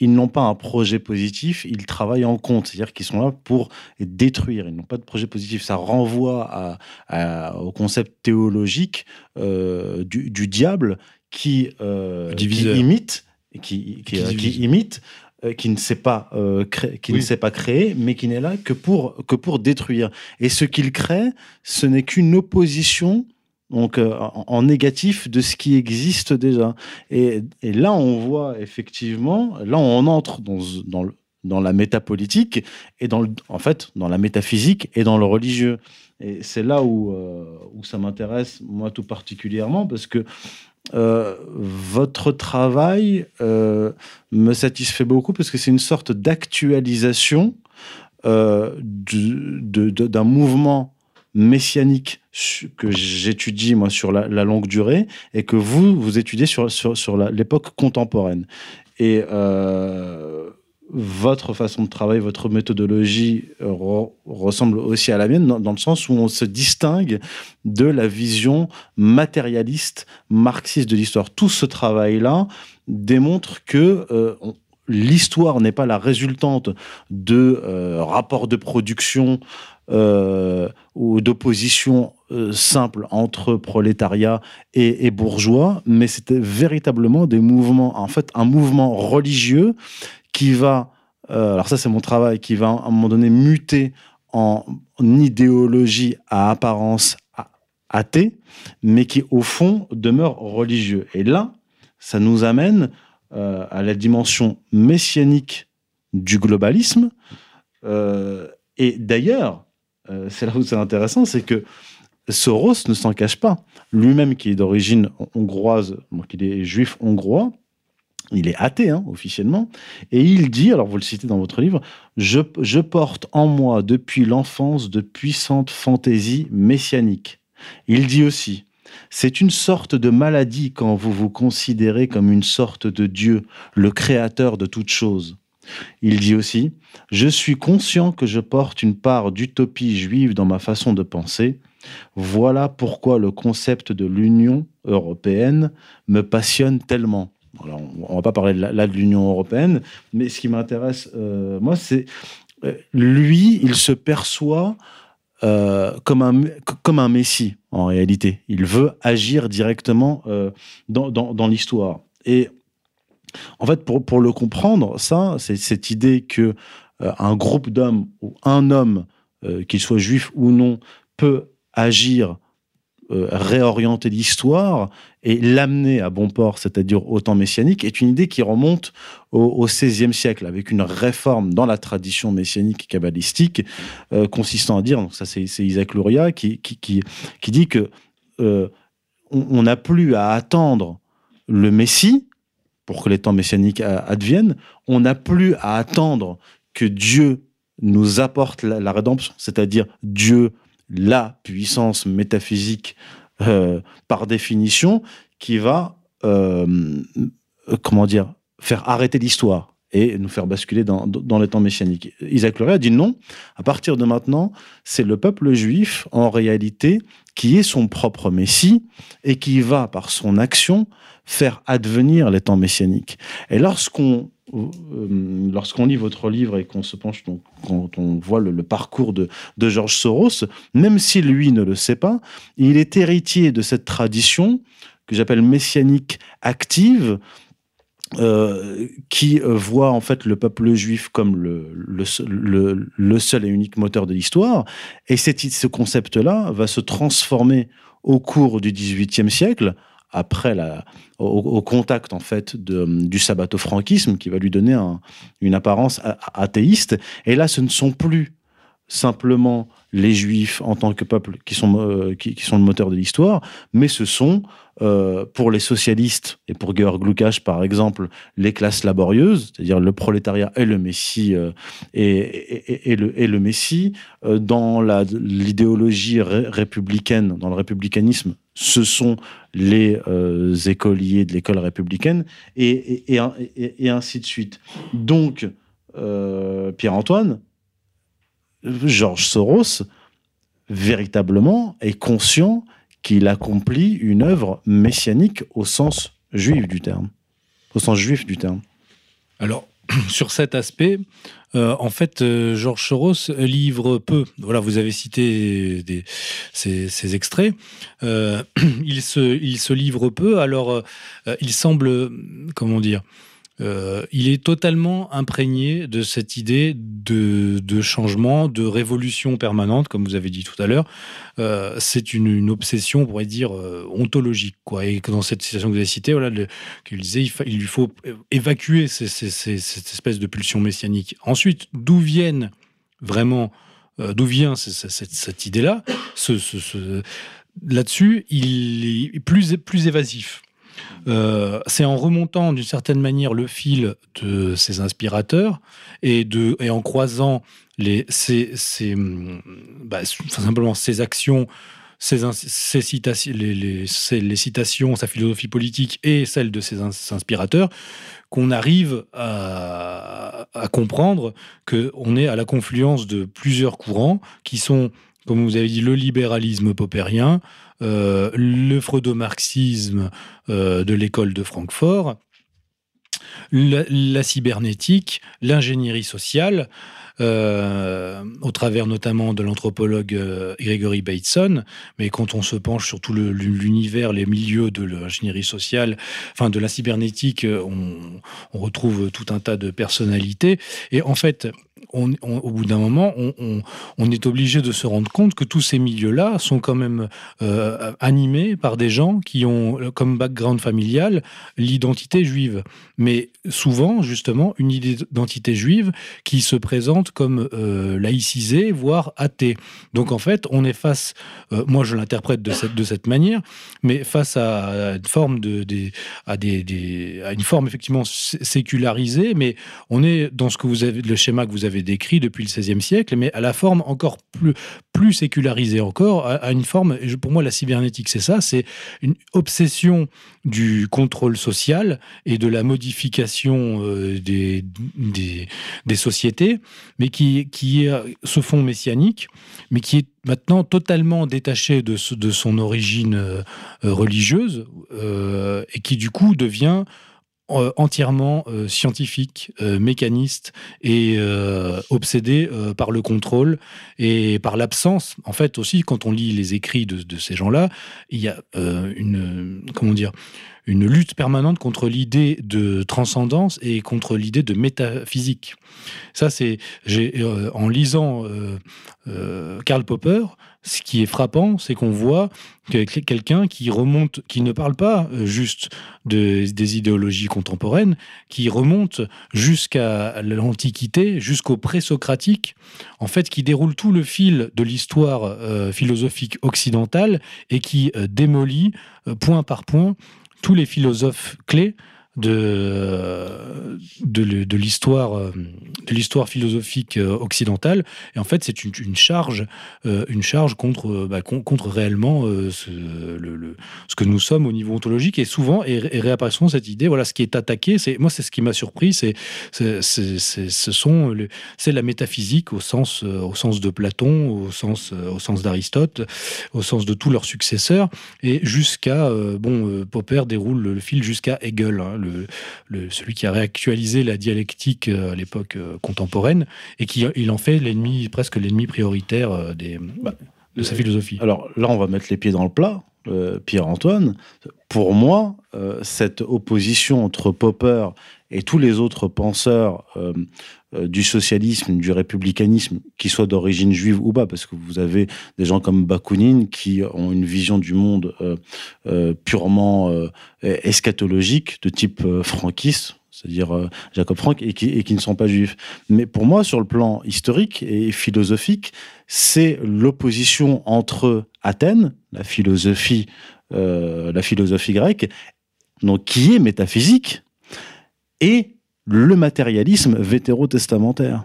ils n'ont pas un projet positif, ils travaillent en compte, c'est-à-dire qu'ils sont là pour détruire, ils n'ont pas de projet positif. Ça renvoie à, au concept théologique euh, du, diable qui, euh, qui imite, qui, qui, qui imite euh, qui ne s'est pas qui ne s'est pas créé, mais qui n'est là que pour que pour détruire. Et ce qu'il crée, ce n'est qu'une opposition donc euh, en, négatif de ce qui existe déjà. Et, là, on voit effectivement, là, on entre dans, la métapolitique et en fait dans la métaphysique et dans le religieux. Et c'est là où, euh, ça m'intéresse, moi tout particulièrement, parce que euh, votre travail me satisfait beaucoup parce que c'est une sorte d'actualisation d'un mouvement messianique que j'étudie moi sur la, longue durée et que vous vous étudiez sur sur, sur l'époque contemporaine et euh, votre façon de travailler, votre méthodologie ressemble aussi à la mienne dans, le sens où on se distingue de la vision matérialiste marxiste de l'histoire. Tout ce travail-là démontre que euh, l'histoire n'est pas la résultante de euh, rapports de production euh, ou d'opposition euh, simple entre prolétariat et, bourgeois, mais c'était véritablement des mouvements, en fait, un mouvement religieux qui va, euh, alors ça c'est mon travail, qui va à un moment donné muter en, idéologie à apparence athée, mais qui au fond demeure religieux. Et là, ça nous amène à la dimension messianique du globalisme. et d'ailleurs, euh, c'est là où c'est intéressant, c'est que Soros ne s'en cache pas. Lui-même, qui est d'origine hongroise, donc il est juif hongrois, il est athée hein, officiellement, et il dit, alors vous le citez dans votre livre, je, je porte en moi depuis l'enfance de puissantes fantaisies messianiques. Il dit aussi, c'est une sorte de maladie quand vous vous considérez comme une sorte de Dieu, le créateur de toutes choses. Il dit aussi Je suis conscient que je porte une part d'utopie juive dans ma façon de penser. Voilà pourquoi le concept de l'Union européenne me passionne tellement. Alors, on va pas parler là de l'Union européenne, mais ce qui m'intéresse, euh, moi, c'est euh, lui, il se perçoit euh, comme, un, comme un messie, en réalité. Il veut agir directement dans, dans, dans l'histoire. Et en fait, pour, le comprendre, ça, c'est cette idée que euh, un groupe d'hommes ou un homme, euh, qu'il soit juif ou non, peut agir, euh, réorienter l'histoire et l'amener à bon port, c'est-à-dire au temps messianique, est une idée qui remonte au, XVIe siècle, avec une réforme dans la tradition messianique kabbalistique, consistant à dire, donc ça c'est Isaac Luria, qui, qui, dit que on n'a plus à attendre le Messie, pour que les temps messianiques adviennent, on n'a plus à attendre que Dieu nous apporte la, rédemption, c'est-à-dire Dieu, la puissance métaphysique euh, par définition, qui va, euh, comment dire, faire arrêter l'histoire. Et nous faire basculer dans, dans les temps messianiques. Isaac Luria a dit non, à partir de maintenant, c'est le peuple juif, en réalité, qui est son propre Messie et qui va, par son action, faire advenir les temps messianiques. Et lorsqu'on euh, lorsqu'on lit votre livre et qu'on se penche, donc, quand on voit le, parcours de, de Georges Soros, même si lui ne le sait pas, il est héritier de cette tradition que j'appelle messianique active, euh, qui euh, voit en fait le peuple juif comme le, seul et unique moteur de l'histoire. Et ce concept-là va se transformer au cours du XVIIIe siècle, après la, au, contact en fait de, du sabbato-franquisme, qui va lui donner une apparence athéiste. Et là, ce ne sont plus simplement les juifs en tant que peuple qui sont, euh, qui, sont le moteur de l'histoire, mais ce sont, euh, pour les socialistes et pour Georg Lukács par exemple, les classes laborieuses, c'est-à-dire le prolétariat et le Messie, euh, et, et, le, et le Messie, dans l'idéologie républicaine, dans le républicanisme, ce sont les écoliers de l'école républicaine, et, et, ainsi de suite. Donc, Pierre-Antoine, Georges Soros, véritablement, est conscient qu'il accomplit une œuvre messianique au sens juif du terme. Au sens juif du terme. Alors, <clears throat> sur cet aspect, euh, en fait, euh, Georges Soros livre peu. Voilà, vous avez cité ces, extraits. Euh, <clears throat> il, se, il se livre peu. Alors, il semble, comment dire, euh, il est totalement imprégné de cette idée de, changement, de révolution permanente, comme vous avez dit tout à l'heure. Euh, c'est une, obsession, on pourrait dire, euh, ontologique. Quoi. Et dans cette situation que vous avez citée, voilà, qu'il disait il, lui faut évacuer cette espèce de pulsion messianique. Ensuite, d'où viennent vraiment, d'où vient cette, idée-là? Là-dessus, il est plus, plus évasif. Euh, c'est en remontant d'une certaine manière le fil de ces inspirateurs et, en croisant les, ces bah, simplement ces actions, ces citations, les, citations, sa philosophie politique et celle de ces inspirateurs, qu'on arrive à, à comprendre qu'on est à la confluence de plusieurs courants qui sont, comme vous avez dit, le libéralisme popérien, euh, le freudomarxisme euh, de l'école de Francfort, la cybernétique, l'ingénierie sociale, euh, au travers notamment de l'anthropologue Gregory Bateson. Mais quand on se penche sur tout l'univers, les milieux de l'ingénierie sociale, enfin de la cybernétique, on, on, retrouve tout un tas de personnalités. Et en fait, on, au bout d'un moment, on, est obligé de se rendre compte que tous ces milieux-là sont quand même euh, animés par des gens qui ont comme background familial l'identité juive. Mais souvent, justement, une identité juive qui se présente comme euh, laïcisé, voire athée. Donc en fait, on est face, euh, moi je l'interprète de cette, manière, mais face à une forme effectivement sécularisée, mais on est dans ce que vous avez, le schéma que vous avez décrit depuis le XVIe siècle, mais à la forme encore plus, plus sécularisée encore, à, une forme, pour moi la cybernétique c'est ça, c'est une obsession du contrôle social et de la modification euh, des, sociétés, mais qui, qui est ce fond messianique, mais qui est maintenant totalement détaché de, de son origine euh, religieuse, euh, et qui du coup devient euh, entièrement scientifique, mécaniste et obsédé par le contrôle et par l'absence. En fait, aussi, quand on lit les écrits de, de ces gens-là, il y a une comment dire une lutte permanente contre l'idée de transcendance et contre l'idée de métaphysique. Ça, c'est j'ai euh, en lisant euh, euh, Karl Popper, ce qui est frappant, c'est qu'on voit quelqu'un qui remonte, qui ne parle pas juste de, des idéologies contemporaines, qui remonte jusqu'à l'Antiquité, jusqu'au pré-socratique, en fait, qui déroule tout le fil de l'histoire philosophique occidentale et qui démolit point par point tous les philosophes clés de, de, euh, de l'histoire philosophique euh, occidentale. Et en fait, c'est une, charge, euh, une charge contre, bah, contre réellement ce, que nous sommes au niveau ontologique. Et souvent, et, souvent cette idée, voilà, ce qui est attaqué, c'est moi, c'est ce qui m'a surpris, c'est ce sont c'est la métaphysique au sens au sens de Platon, au sens au sens d'Aristote, au sens de tous leurs successeurs, et jusqu'à bon, Popper déroule le, fil jusqu'à Hegel. Hein, le, celui qui a réactualisé la dialectique euh, à l'époque euh, contemporaine et qui il en fait l'ennemi presque l'ennemi prioritaire euh, des, bah, de sa philosophie. Alors là, on va mettre les pieds dans le plat. Pierre-Antoine, pour moi, cette opposition entre Popper et tous les autres penseurs euh, du socialisme, du républicanisme, qui soit d'origine juive ou pas, parce que vous avez des gens comme Bakounine qui ont une vision du monde euh, euh, purement eschatologique, de type franquiste, c'est-à-dire Jacob Frank, et qui, et qui ne sont pas juifs. Mais pour moi, sur le plan historique et philosophique, c'est l'opposition entre Athènes, la philosophie, la philosophie grecque, donc qui est métaphysique, et le matérialisme vétérotestamentaire.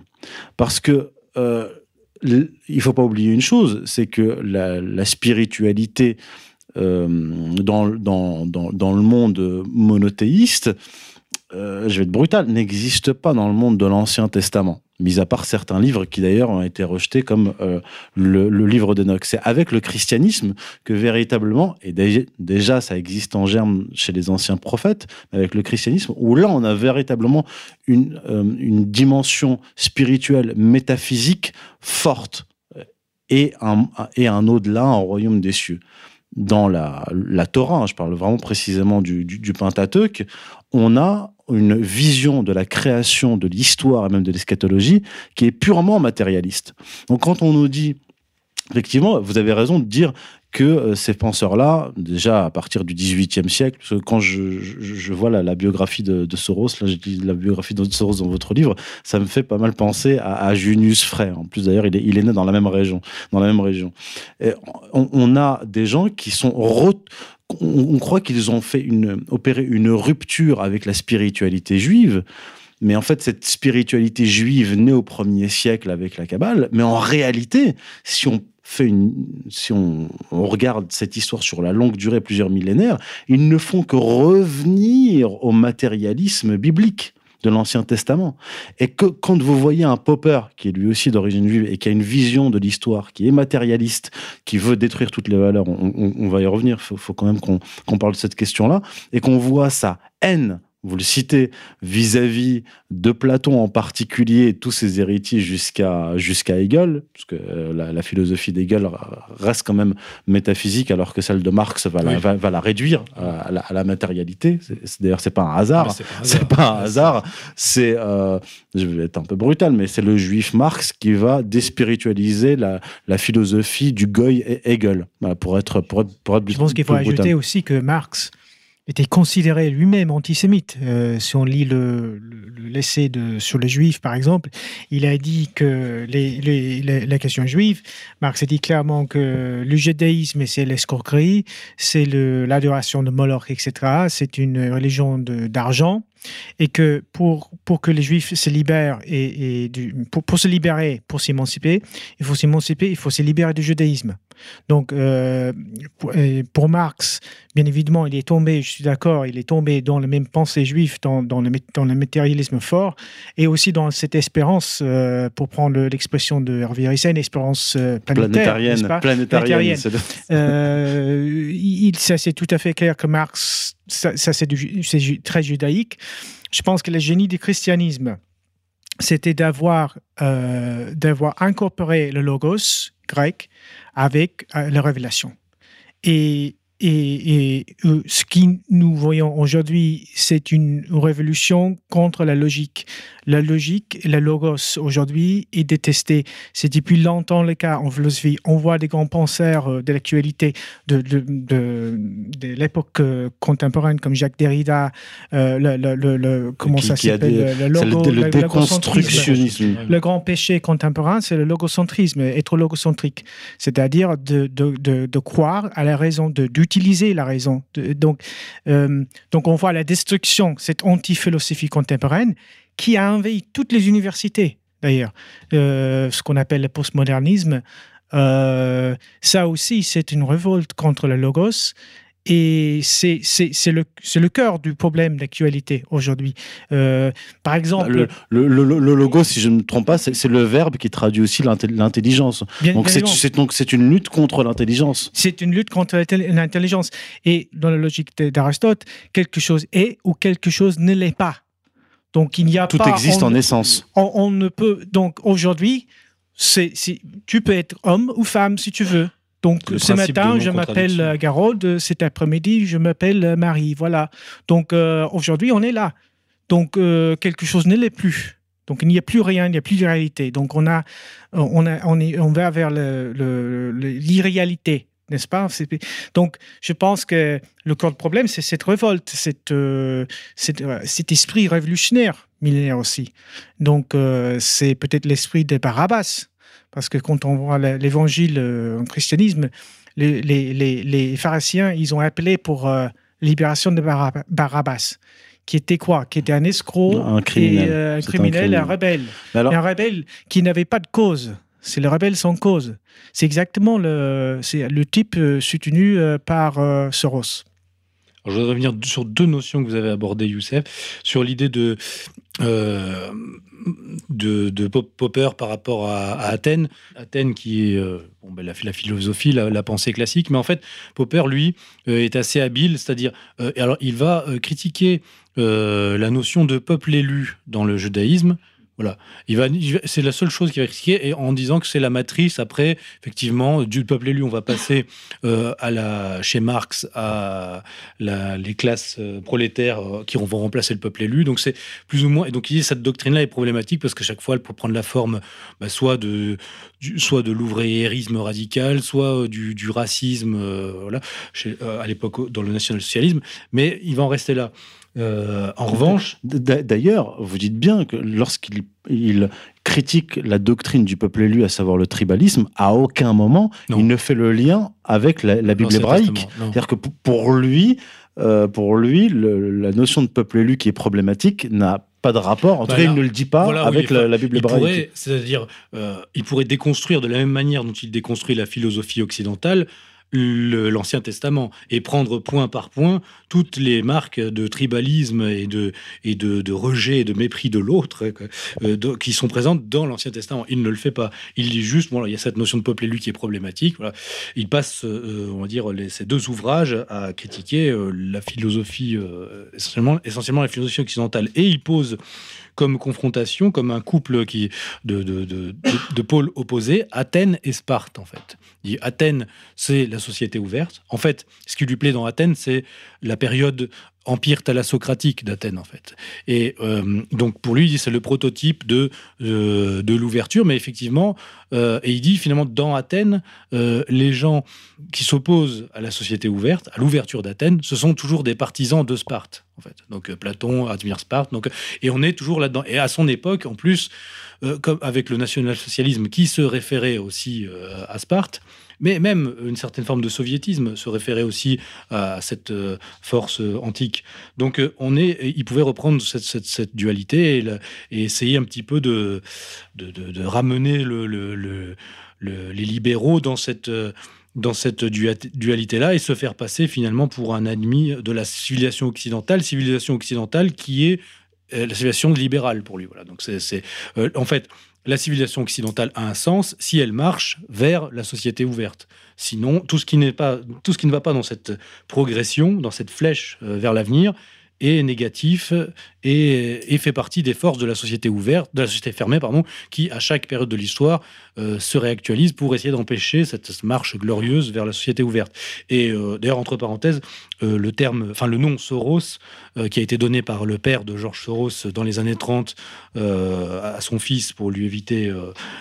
Parce que euh, il faut pas oublier une chose, c'est que la, spiritualité euh, dans, le monde monothéiste, euh, je vais être brutal, n'existe pas dans le monde de l'Ancien Testament mis à part certains livres qui d'ailleurs ont été rejetés comme euh, le, livre d'Enoch. C'est avec le christianisme que véritablement, et déjà ça existe en germe chez les anciens prophètes, avec le christianisme, où là on a véritablement une, euh, dimension spirituelle, métaphysique forte et un, et un au-delà, un royaume des cieux dans la, la Torah, hein, je parle vraiment précisément du, du, du Pentateuque, on a une vision de la création, de l'histoire et même de l'eschatologie qui est purement matérialiste. Donc quand on nous dit, effectivement, vous avez raison de dire que euh, ces penseurs-là, déjà à partir du XVIIIe siècle, parce que quand je, vois la, biographie de, Soros, là je dis la biographie de Soros dans votre livre, ça me fait pas mal penser à, Junius Frey. En plus d'ailleurs, il est, né dans la même région. Dans la même région. On, on a des gens qui sont on, croit qu'ils ont fait une, opéré une rupture avec la spiritualité juive. Mais en fait, cette spiritualité juive née au premier siècle avec la Kabbale, mais en réalité, si on fait une, si on, on, regarde cette histoire sur la longue durée, plusieurs millénaires, ils ne font que revenir au matérialisme biblique de l'Ancien Testament. Et que quand vous voyez un Popper, qui est lui aussi d'origine juive et qui a une vision de l'histoire, qui est matérialiste, qui veut détruire toutes les valeurs, on, va y revenir, il faut, quand même qu'on parle de cette question-là, et qu'on voit sa haine vous le citez, vis-à-vis de Platon en particulier, tous ses héritiers jusqu'à jusqu'à Hegel, parce que euh, la, philosophie d'Hegel reste quand même métaphysique, alors que celle de Marx va, la, va, la réduire à, la, matérialité. D'ailleurs, c'est pas un hasard. C'est pas un hasard. C'est, euh, je vais être un peu brutal, mais c'est le juif Marx qui va déspiritualiser la, philosophie du Goy et Hegel, pour être pour être, pour être Je pense qu'il faut ajouter aussi que Marx était considéré lui-même antisémite. Euh, si on lit le, l'essai de, sur les juifs, par exemple, il a dit que les, les, la question juive, Marx a dit clairement que le judaïsme, c'est l'escroquerie, c'est l'adoration de Moloch, etc. C'est une religion d'argent et que pour, pour que les juifs se libèrent et, du, pour, pour, se libérer, pour s'émanciper, il faut s'émanciper, il faut se libérer du judaïsme. Donc, euh, pour, Marx, bien évidemment, il est tombé, je suis d'accord, il est tombé dans la même pensée juive, dans, dans, le, dans le matérialisme fort, et aussi dans cette espérance, euh, pour prendre l'expression de Hervé Rissen, espérance euh, planétaire, planétarienne. planétarienne. il, ça, c'est tout à fait clair que Marx, ça, c'est très judaïque. Je pense que le génie du christianisme, c'était d'avoir d'avoir incorporé le logos grec avec euh, la révélation. Et et, euh, ce que nous voyons aujourd'hui, c'est une révolution contre la logique. La logique, la logos aujourd'hui est détestée. C'est depuis longtemps le cas en philosophie. On voit des grands penseurs euh, de l'actualité de, de, de, l'époque euh, contemporaine comme Jacques Derrida, le, le, le, comment ça s'appelle le, logo, le, déconstructionnisme. Le grand péché contemporain, c'est le logocentrisme, être logocentrique, c'est-à-dire de, de, de, croire à la raison de, du utiliser la raison. donc, euh, donc on voit la destruction, cette anti-philosophie contemporaine qui a envahi toutes les universités, d'ailleurs, euh, ce qu'on appelle le postmodernisme. Euh, ça aussi, c'est une révolte contre le logos et c'est le, le cœur du problème d'actualité aujourd'hui. Euh, par exemple. Le, le, le, logo, si je ne me trompe pas, c'est le verbe qui traduit aussi l'intelligence. Donc c'est une lutte contre l'intelligence. C'est une lutte contre l'intelligence. Et dans la logique d'Aristote, quelque chose est ou quelque chose ne l'est pas. Donc il n'y a Tout pas. Tout existe en essence. On, on, ne peut. Donc aujourd'hui, tu peux être homme ou femme si tu veux. Donc ce matin, je m'appelle euh, Garode, cet après-midi, je m'appelle euh, Marie. Voilà. Donc euh, aujourd'hui, on est là. Donc quelque chose ne l'est plus. Donc il n'y a plus rien, il n'y a plus de réalité. Donc on a, on a, on est, on va vers l'irréalité, n'est-ce pas? Donc je pense que le corps de problème, c'est cette révolte, cette, cet esprit révolutionnaire millénaire aussi. Donc c'est peut-être l'esprit de Barabbas parce que quand on voit l'évangile euh, en christianisme, les, les, les, pharisiens, ils ont appelé pour euh, libération de Barabbas, qui était quoi? Qui était un escroc, un criminel, et, un, criminel un, rebelle. un rebelle qui n'avait pas de cause. C'est le rebelle sans cause. C'est exactement le, type euh, soutenu par Soros. je voudrais revenir sur deux notions que vous avez abordées, Youssef, sur l'idée de de, Popper par rapport à, Athènes. Athènes qui est euh, ben, la, philosophie, la, pensée classique, mais en fait, Popper, lui, euh, est assez habile, c'est-à-dire, euh, alors il va critiquer la notion de peuple élu dans le judaïsme, voilà. C'est la seule chose qu'il va expliquer et en disant que c'est la matrice. Après, effectivement, du peuple élu, on va passer euh, à la, chez Marx à les classes euh, prolétaires euh, qui vont remplacer le peuple élu. Donc c'est plus ou moins. Et donc il dit cette doctrine-là est problématique parce que chaque fois, elle peut prendre la forme bah, soit de soit de l'ouvriérisme radical, soit du, racisme, voilà, à l'époque dans le national-socialisme. Mais il va en rester là. Euh, en revanche. D'ailleurs, vous dites bien que lorsqu'il il critique la doctrine du peuple élu, à savoir le tribalisme, à aucun moment il ne fait le lien avec la, Bible hébraïque. C'est-à-dire que pour lui, euh, pour lui la notion de peuple élu qui est problématique n'a pas de rapport. En tout cas, il ne le dit pas avec la, Bible hébraïque. C'est-à-dire, euh, il pourrait déconstruire de la même manière dont il déconstruit la philosophie occidentale l'Ancien Testament et prendre point par point toutes les marques de tribalisme et de, et de, rejet et de mépris de l'autre euh, qui sont présentes dans l'Ancien Testament. Il ne le fait pas. Il dit juste, bon, il y a cette notion de peuple élu qui est problématique. Il passe, euh, on va dire, ces deux ouvrages à critiquer euh, la philosophie, essentiellement, essentiellement la philosophie occidentale. Et il pose comme confrontation, comme un couple qui, de, de, pôles opposés, Athènes et Sparte, en fait. Il Athènes, c'est la société ouverte. En fait, ce qui lui plaît dans Athènes, c'est la période empire thalassocratique d'Athènes en fait. Et euh, donc pour lui, c'est le prototype de, euh, l'ouverture, mais effectivement, euh, et il dit finalement dans Athènes, les gens qui s'opposent à la société ouverte, à l'ouverture d'Athènes, ce sont toujours des partisans de Sparte en fait. Donc Platon admire Sparte, donc et on est toujours là-dedans. Et à son époque, en plus, comme avec le national-socialisme qui se référait aussi à Sparte, mais même une certaine forme de soviétisme se référait aussi à cette euh, force euh, antique. Donc euh, on est, il pouvait reprendre cette, dualité et, essayer un petit peu de, ramener le, les libéraux dans cette dans cette dualité-là et se faire passer finalement pour un ennemi de la civilisation occidentale, civilisation occidentale qui est la civilisation libérale pour lui. Voilà. Donc c'est, en fait, la civilisation occidentale a un sens si elle marche vers la société ouverte. Sinon, tout ce qui, pas, tout ce qui ne va pas dans cette progression, dans cette flèche euh, vers l'avenir, est négatif et, fait partie des forces de la société ouverte, de la société fermée, pardon, qui, à chaque période de l'histoire, euh, se réactualise pour essayer d'empêcher cette marche glorieuse vers la société ouverte. Et euh, d'ailleurs, entre parenthèses, le terme, enfin le nom Soros, qui a été donné par le père de Georges Soros dans les années 30 à son fils pour lui éviter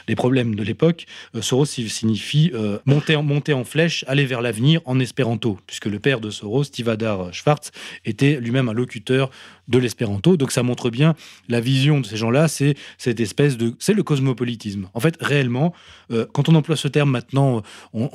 les problèmes de l'époque, Soros signifie monter, en, monter en flèche, aller vers l'avenir en espéranto, puisque le père de Soros, Tivadar Schwartz, était lui-même un locuteur de l'espéranto. Donc ça montre bien la vision de ces gens-là, c'est cette espèce de, c'est le cosmopolitisme. En fait, réellement, euh, quand on emploie ce terme maintenant, on,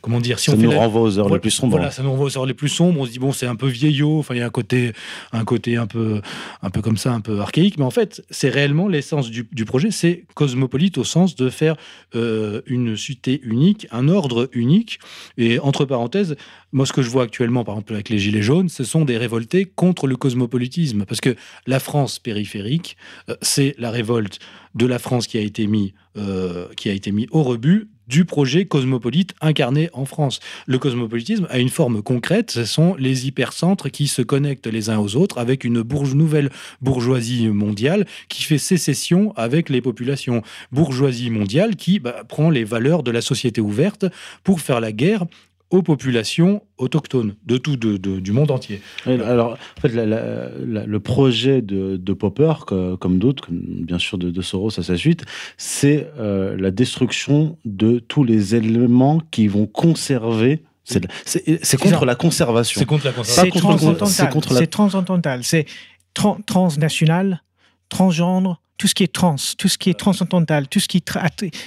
comment dire, si ça on nous renvoie aux heures les plus sombres. Voilà, ça nous renvoie aux heures les plus sombres. On se dit bon, c'est un peu vieillot. Enfin, il y a un côté, un côté un peu, un peu comme ça, un peu archaïque. Mais en fait, c'est réellement l'essence du, projet. C'est cosmopolite au sens de faire euh, une cité unique, un ordre unique. Et entre parenthèses, moi, ce que je vois actuellement, par exemple, avec les Gilets jaunes, ce sont des révoltés contre le cosmopolitisme. Parce que la France périphérique, euh, c'est la révolte de la France qui a été mis, euh, mis au rebut du projet cosmopolite incarné en France. Le cosmopolitisme a une forme concrète, ce sont les hypercentres qui se connectent les uns aux autres avec une nouvelle bourgeoisie mondiale qui fait sécession avec les populations. Bourgeoisie mondiale qui bah, prend les valeurs de la société ouverte pour faire la guerre aux populations autochtones de tout de, du monde entier. Alors, en fait, le projet de, Popper, comme d'autres, bien sûr de, Soros à sa suite, c'est euh, la destruction de tous les éléments qui vont conserver c'est contre la conservation. C'est contre la conservation. C'est transcendantal. C'est transnational, transgenre, tout ce qui est trans, tout ce qui est transcendantal, tout ce qui,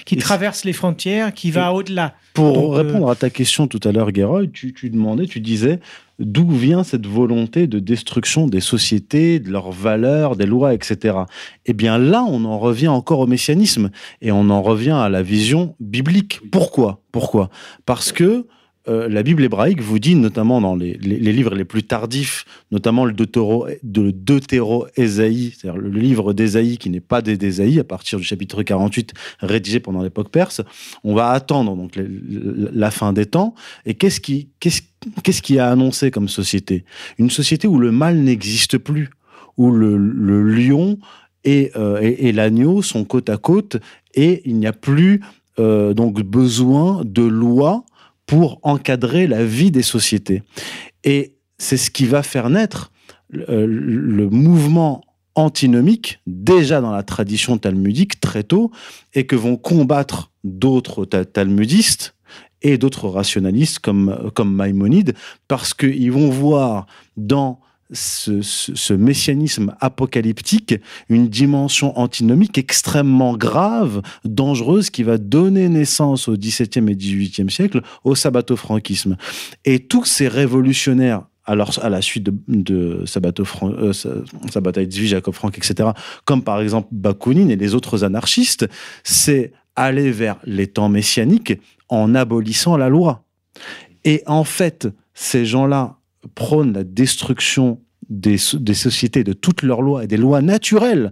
qui traverse les frontières, qui va au-delà. Pour euh, répondre à ta question tout à l'heure, Guéroy, tu, demandais, tu disais d'où vient cette volonté de destruction des sociétés, de leurs valeurs, des lois, etc. Eh bien là, on en revient encore au messianisme et on en revient à la vision biblique. Pourquoi? Pourquoi? Parce que euh, la Bible hébraïque vous dit, notamment dans les, livres les plus tardifs, notamment le Deutéro-Ésaïe, c'est-à-dire le livre d'Ésaïe qui n'est pas d'Ésaïe, à partir du chapitre 48, rédigé pendant l'époque perse, on va attendre donc la fin des temps. Et qu'est-ce qui, qui a annoncé comme société? Une société où le mal n'existe plus, où le, lion euh, et, l'agneau sont côte à côte et il n'y a plus euh, donc besoin de lois pour encadrer la vie des sociétés. Et c'est ce qui va faire naître euh, le, mouvement antinomique, déjà dans la tradition talmudique très tôt, et que vont combattre d'autres talmudistes et d'autres rationalistes comme, comme Maïmonide, parce qu'ils vont voir dans ce, messianisme apocalyptique une dimension antinomique extrêmement grave, dangereuse, qui va donner naissance au XVIIe et XVIIIe siècle au sabbato-franquisme. Et tous ces révolutionnaires alors à la suite de, de Sabato euh, Jacob Frank, etc., comme par exemple Bakounine et les autres anarchistes, c'est aller vers les temps messianiques en abolissant la loi. Et en fait, ces gens-là prône la destruction des, sociétés, de toutes leurs lois et des lois naturelles.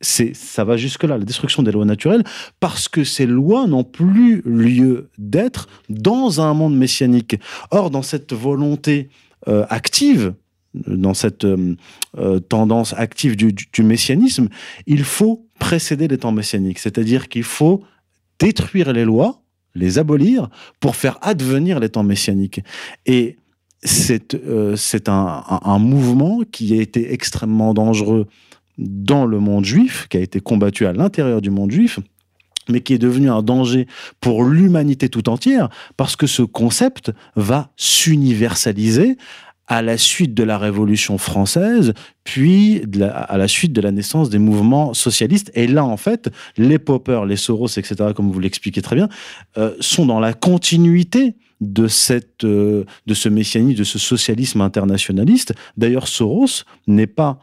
Ça va jusque-là, la destruction des lois naturelles, parce que ces lois n'ont plus lieu d'être dans un monde messianique. Or, dans cette volonté euh, active, dans cette euh, euh, tendance active du, du, messianisme, il faut précéder les temps messianiques. C'est-à-dire qu'il faut détruire les lois, les abolir, pour faire advenir les temps messianiques. Et c'est euh, un, mouvement qui a été extrêmement dangereux dans le monde juif, qui a été combattu à l'intérieur du monde juif, mais qui est devenu un danger pour l'humanité tout entière, parce que ce concept va s'universaliser à la suite de la Révolution française, puis à la suite de la naissance des mouvements socialistes. Et là, en fait, les Popper, les Soros, etc., comme vous l'expliquez très bien, euh, sont dans la continuité de, cette, euh, de ce messianisme, de ce socialisme internationaliste. D'ailleurs, Soros n'est pas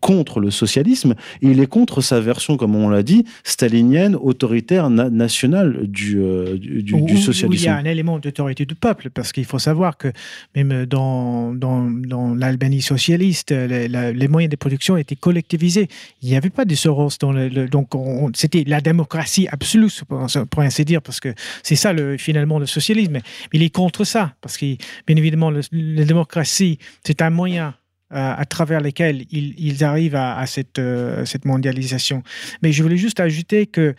contre le socialisme, il est contre sa version, comme on l'a dit, stalinienne, autoritaire, nationale du, euh, du, socialisme. il y a un élément d'autorité du peuple, parce qu'il faut savoir que même dans, dans, dans l'Albanie socialiste, les, moyens de production étaient collectivisés. Il n'y avait pas de Soros. Dans le, donc, c'était la démocratie absolue, pour, ainsi dire, parce que c'est ça, le, finalement, le socialisme. Mais il est contre ça, parce que, bien évidemment, la démocratie, c'est un moyen à travers lesquels ils, arrivent à, cette, euh, cette, mondialisation. Mais je voulais juste ajouter que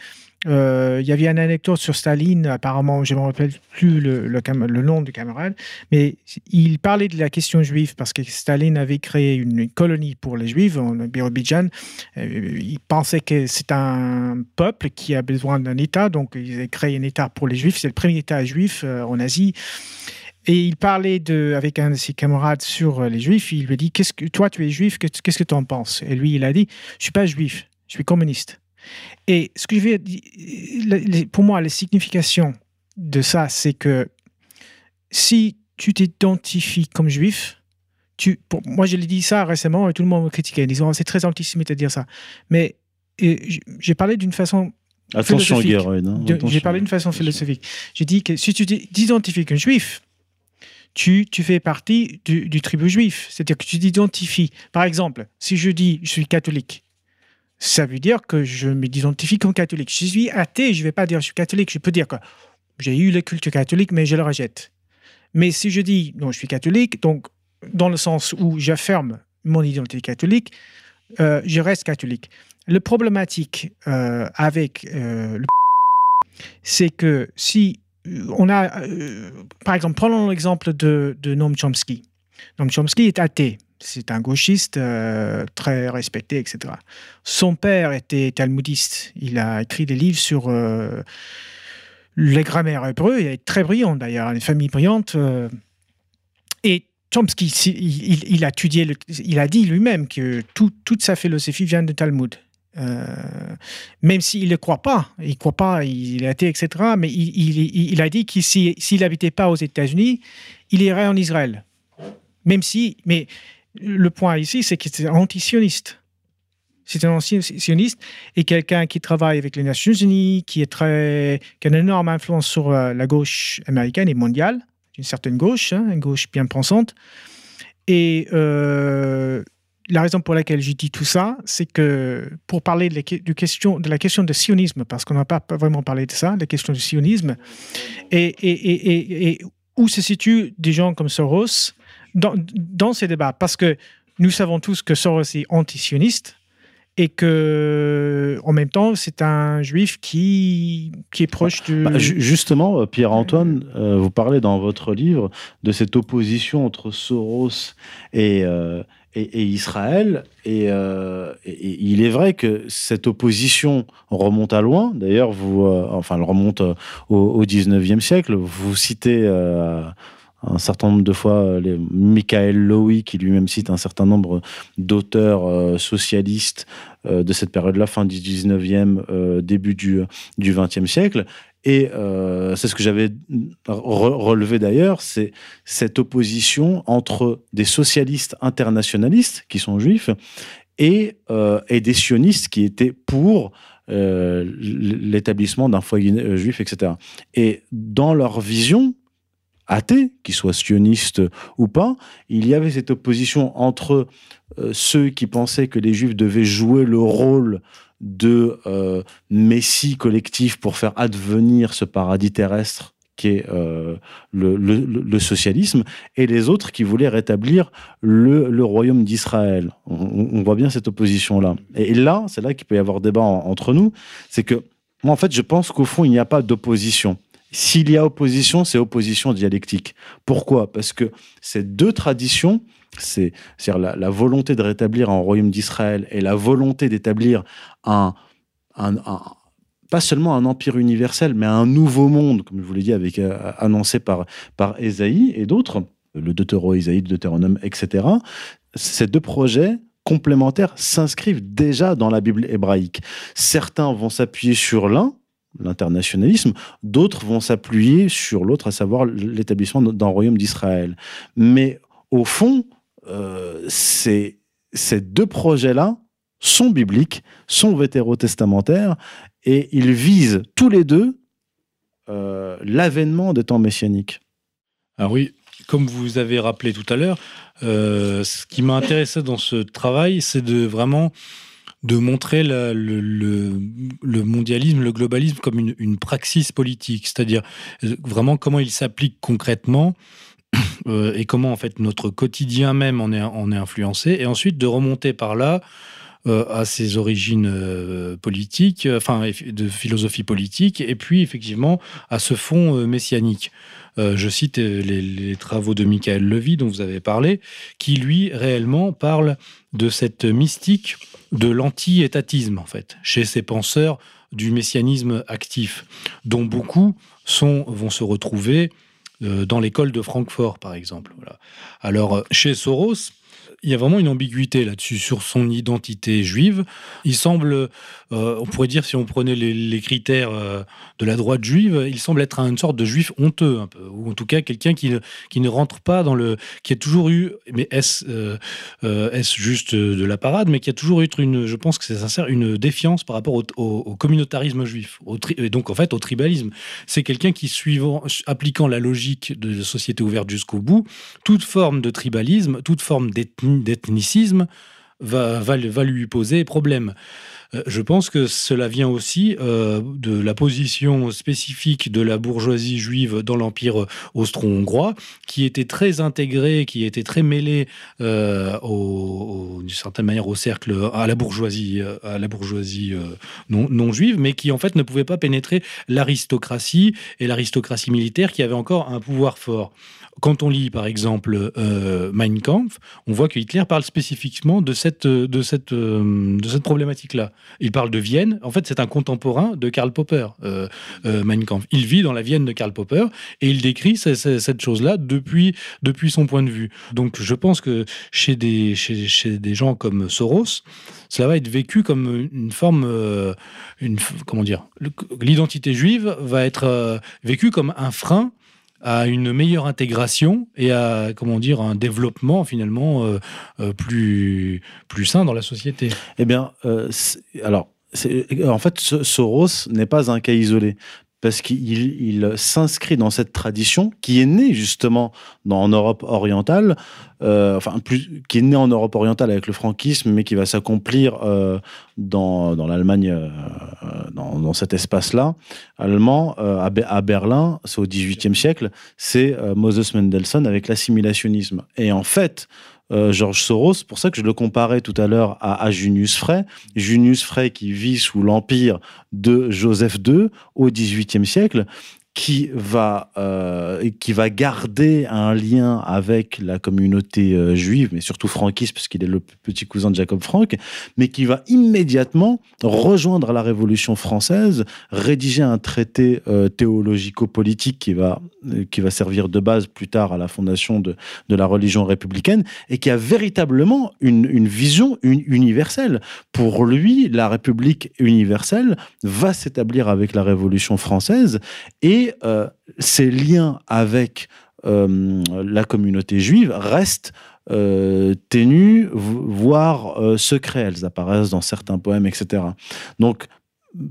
euh, il y avait une anecdote sur Staline, apparemment, je ne me rappelle plus le, nom du camarade, mais il parlait de la question juive parce que Staline avait créé une, colonie pour les juifs en Birobidjan. Euh, il pensait que c'est un peuple qui a besoin d'un État, donc il a créé un État pour les juifs. C'est le premier État juif en Asie. Et il parlait de, avec un de ses camarades sur les juifs. Il lui a dit Qu'est-ce que, Toi, tu es juif, qu'est-ce que tu en penses? Et lui, il a dit Je ne suis pas juif, je suis communiste. Et ce que je veux dire, pour moi, la signification de ça, c'est que si tu t'identifies comme juif, tu, pour, moi, je l'ai dit ça récemment et tout le monde me critiquait, disant oh, c'est très antisémite de dire ça. Mais j'ai parlé d'une façon Attention, hein, J'ai parlé d'une façon philosophique. J'ai dit que si tu t'identifies comme juif, tu, fais partie du, du tribu juif. C'est-à-dire que tu t'identifies. Par exemple, si je dis je suis catholique, ça veut dire que je m'identifie comme catholique. Je suis athée, je ne vais pas dire je suis catholique. Je peux dire que j'ai eu le culte catholique, mais je le rejette. Mais si je dis non, je suis catholique, donc dans le sens où j'affirme mon identité catholique, euh, je reste catholique. Le problématique euh, avec euh, le c'est que si on a, par exemple, prenons l'exemple de, Noam Chomsky. Noam Chomsky est athée. C'est un gauchiste très respecté, etc. Son père était talmudiste. Il a écrit des livres sur les grammaires hébreux. Il est très brillant d'ailleurs, une famille brillante. et Chomsky, il, a étudié, il a dit lui-même que toute sa philosophie vient de Talmud. Euh, même s'il ne croit pas, il croit pas, il est athée, etc. Mais il, a dit que s'il n'habitait pas aux États-Unis, il irait en Israël. Même si, mais le point ici, c'est qu'il est anti-sioniste. C'est un ancien sioniste et quelqu'un qui travaille avec les Nations Unies, qui, est très, qui a une énorme influence sur euh, la gauche américaine et mondiale, une certaine gauche, hein, une gauche bien pensante. Et euh, la raison pour laquelle je dis tout ça, c'est que pour parler de, la question, de la question du sionisme, parce qu'on n'a pas vraiment parlé de ça, la question du sionisme, et, et, et, où se situent des gens comme Soros dans, dans ces débats? Parce que nous savons tous que Soros est anti-sioniste, et que en même temps c'est un juif qui qui est proche du bah, justement euh, Pierre-Antoine euh, vous parlez dans votre livre de cette opposition entre Soros et euh, et, Israël. Et, il est vrai que cette opposition remonte à loin. D'ailleurs, vous, enfin, elle remonte au, au 19e siècle. Vous citez un certain nombre de fois euh, Michael Lowy, qui lui-même cite un certain nombre d'auteurs euh, socialistes euh, de cette période-là, fin du 19e, début du, du 20e siècle. Et c'est ce que j'avais relevé d'ailleurs, c'est cette opposition entre des socialistes internationalistes, qui sont juifs, et, et des sionistes qui étaient pour l'établissement d'un foyer juif, etc. Et dans leur vision, athées, qu'ils soient sionistes ou pas, il y avait cette opposition entre euh, ceux qui pensaient que les juifs devaient jouer le rôle de euh, messie collectif pour faire advenir ce paradis terrestre qui est euh, le, socialisme, et les autres qui voulaient rétablir le, royaume d'Israël. On, voit bien cette opposition-là. Et, là, c'est là qu'il peut y avoir débat entre nous, c'est que moi, en fait, je pense qu'au fond, il n'y a pas d'opposition. S'il y a opposition, c'est opposition dialectique. Pourquoi? Parce que ces deux traditions, c'est la, la volonté de rétablir un royaume d'Israël et la volonté d'établir un, pas seulement un empire universel, mais un nouveau monde, comme je vous l'ai dit, avec, euh, annoncé par, par et d'autres, le Deutéro-Ésaïe, Deutéronome, etc. Ces deux projets complémentaires s'inscrivent déjà dans la Bible hébraïque. Certains vont s'appuyer sur l'un, l'internationalisme, d'autres vont s'appuyer sur l'autre, à savoir l'établissement d'un royaume d'Israël. Mais au fond, euh, ces, deux projets-là sont bibliques, sont vétérotestamentaires, et ils visent tous les deux euh, l'avènement des temps messianiques. Ah oui, comme vous avez rappelé tout à l'heure, euh, ce qui m'a intéressé dans ce travail, c'est de vraiment de montrer le, mondialisme, le globalisme comme une, praxis politique, c'est-à-dire vraiment comment il s'applique concrètement <coughs> euh, et comment en fait notre quotidien même en est, en est influencé, et ensuite de remonter par là euh, à ses origines politiques, enfin de philosophie politique, et puis effectivement à ce fond messianique. je cite les, travaux de Michael Levy dont vous avez parlé, qui lui réellement parle de cette mystique de l'anti-étatisme, en fait, chez ces penseurs du messianisme actif, dont beaucoup sont, vont se retrouver dans l'école de Francfort, par exemple. Alors, chez Soros, il y a vraiment une ambiguïté là-dessus sur son identité juive. Il semble, euh, on pourrait dire, si on prenait les, critères euh, de la droite juive, il semble être une sorte de juif honteux, un peu, ou en tout cas quelqu'un qui qui ne rentre pas dans le, qui a toujours eu, mais est-ce euh, est juste de la parade, mais qui a toujours eu une, je pense que c'est sincère, une défiance par rapport au, communautarisme juif, et donc en fait au tribalisme. C'est quelqu'un qui, suivant, appliquant la logique de la société ouverte jusqu'au bout, toute forme de tribalisme, toute forme d'ethnie d'ethnicisme va, lui poser problème. Euh, je pense que cela vient aussi euh, de la position spécifique de la bourgeoisie juive dans l'Empire austro-hongrois, qui était très intégrée, qui était très mêlée euh, d'une certaine manière au cercle, à la bourgeoisie, à la bourgeoisie non, non, juive, mais qui en fait ne pouvait pas pénétrer l'aristocratie et l'aristocratie militaire qui avait encore un pouvoir fort. Quand on lit, par exemple, euh, Mein Kampf, on voit que Hitler parle spécifiquement de cette, de cette, euh, de cette problématique-là. Il parle de Vienne. En fait, c'est un contemporain de Karl Popper, euh, Mein Kampf. Il vit dans la Vienne de Karl Popper et il décrit cette chose-là depuis, depuis son point de vue. Donc, je pense que chez des, chez, des gens comme Soros, cela va être vécu comme une forme, une, comment dire, l'identité juive va être vécue comme un frein à une meilleure intégration et à comment dire un développement finalement euh, euh, plus plus sain dans la société. Eh bien, euh, alors en fait, Soros n'est pas un cas isolé parce qu'il s'inscrit dans cette tradition qui est née justement en Europe orientale, euh, enfin qui est née en Europe orientale avec le franquisme, mais qui va s'accomplir euh, dans, l'Allemagne, euh, dans, dans, cet espace-là allemand, à, à, Berlin, c'est au XVIIIe siècle, c'est Moses Mendelssohn avec l'assimilationnisme. Et en fait, euh, Georges Soros. pour ça que je le comparais tout à l'heure à, Junius Frey. Junius Frey qui vit sous l'empire de Joseph II au XVIIIe siècle qui va, euh, qui va garder un lien avec la communauté euh, juive, mais surtout franquiste, puisqu'il est le petit cousin de Jacob Frank, mais qui va immédiatement rejoindre la Révolution française, rédiger un traité euh, théologico-politique qui va, qui va servir de base plus tard à la fondation de, de la religion républicaine, et qui a véritablement une, une vision universelle. Pour lui, la République universelle va s'établir avec la Révolution française, et et euh, ces liens avec euh, la communauté juive restent euh, ténus, voire secrets. Elles apparaissent dans certains poèmes, etc. Donc,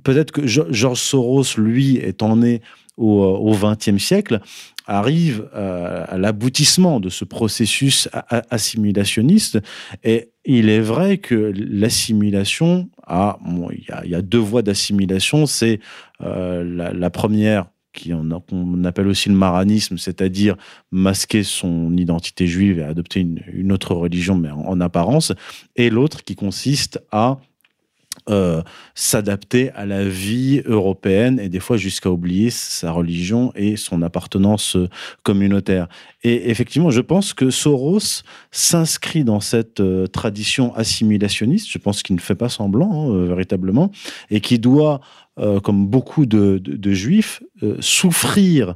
peut-être que Georges Soros, lui, étant né au XXe siècle, arrive à l'aboutissement de ce processus assimilationniste. Et il est vrai que l'assimilation il y, a deux voies d'assimilation. C'est la, première qu'on appelle aussi le maranisme, c'est-à-dire masquer son identité juive et adopter une, autre religion, mais en, apparence, et l'autre qui consiste à euh, s'adapter à la vie européenne et des fois jusqu'à oublier sa religion et son appartenance communautaire. Et effectivement, je pense que Soros s'inscrit dans cette euh, tradition assimilationniste, je pense qu'il ne fait pas semblant hein, euh, véritablement, et qui doit euh, comme beaucoup de, juifs, euh, souffrir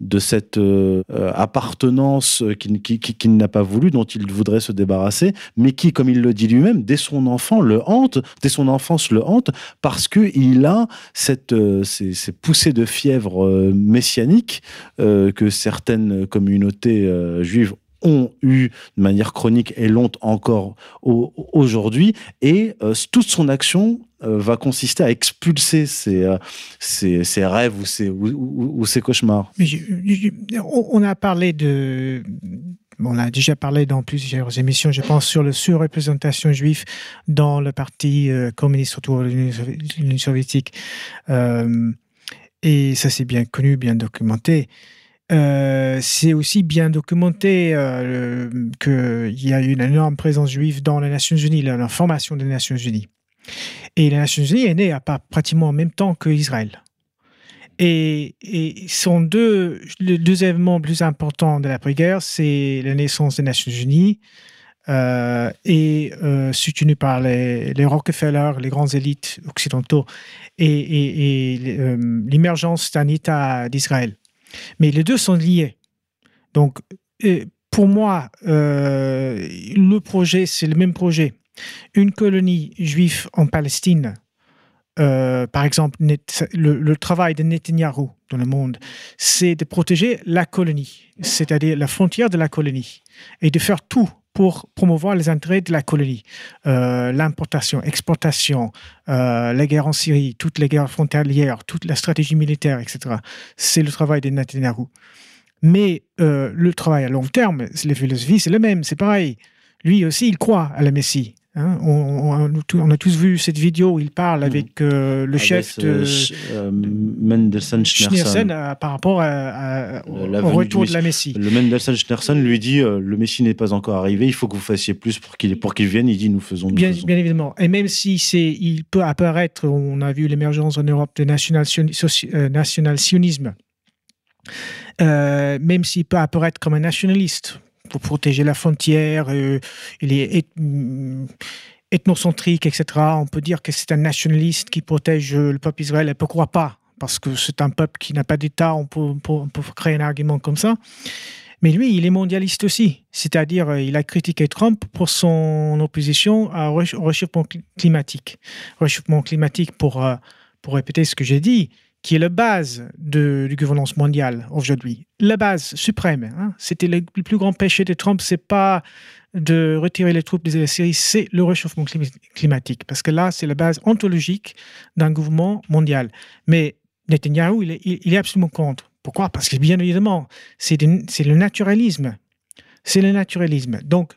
de cette euh, appartenance qu'il n'a pas voulu, dont il voudrait se débarrasser, mais qui, comme il le dit lui-même, dès son enfant le hante, dès son enfance le hante, parce qu'il a cette, ces, poussées de fièvre messianique que certaines communautés juives eu de manière chronique et l'ont encore aujourd'hui. Et toute son action euh, va consister à expulser ces, euh, rêves ou ces, cauchemars. on a parlé de... On a déjà parlé dans plusieurs émissions, je pense, sur la surreprésentation juive dans le parti euh, communiste de l'Union soviétique. et ça, c'est bien connu, bien documenté. C'est aussi bien documenté qu'il y a une énorme présence juive dans les Nations Unies, la formation des Nations Unies. Et les Nations Unies est née à pratiquement en même temps que Israël. Et, et sont deux, les deux événements plus importants de l'après-guerre, c'est la naissance des Nations Unies euh, et euh, par les, les, Rockefeller, les grandes élites occidentaux, et, et, euh, l'émergence d'un État d'Israël. Mais les deux sont liés. Donc, pour moi, le projet, c'est le même projet. Une colonie juive en Palestine, par exemple, le, le, travail de Netanyahu dans le monde, c'est de protéger la colonie, c'est-à-dire la frontière de la colonie, et de faire tout pour promouvoir les intérêts de la colonie. Euh, l'importation, exportation, euh, la guerre en Syrie, toutes les guerres frontalières, toute la stratégie militaire, etc. C'est le travail de Netanyahu. Mais euh, le travail à long terme, les philosophies, c'est le même, c'est pareil. Lui aussi, il croit à la Messie. Hein, on, a tous vu cette vidéo où il parle hmm. avec euh, le chef de euh, Mendelssohn Schneerson euh, par rapport à, au retour de la Messie. Le Mendelssohn Schneerson lui dit le Messie n'est pas encore arrivé, il faut que vous fassiez plus pour qu'il pour qu'il vienne. Il dit nous faisons. Nous bien, faisons. bien évidemment. Et même si c'est, il peut apparaître, on a vu l'émergence en Europe de national, national sionisme. même s'il peut apparaître comme un nationaliste, pour protéger la frontière, euh, il est mm, ethnocentrique, etc. On peut dire que c'est un nationaliste qui protège le peuple israélien. Pourquoi pas Parce que c'est un peuple qui n'a pas d'État, on peut, on, peut, créer un argument comme ça. Mais lui, il est mondialiste aussi. C'est-à-dire, euh, il a critiqué Trump pour son opposition au réchauffement climatique. Réchauffement climatique, pour, euh, pour répéter ce que j'ai dit, qui est la base de, du gouvernance mondiale aujourd'hui, la base suprême. Hein. C'était le, plus grand péché de Trump, c'est pas de retirer les troupes des Syrie, c'est le réchauffement climatique, parce que là, c'est la base ontologique d'un gouvernement mondial. Mais Netanyahu, il est, il est absolument contre. Pourquoi? Parce que bien évidemment, c'est le naturalisme. C'est le naturalisme. Donc,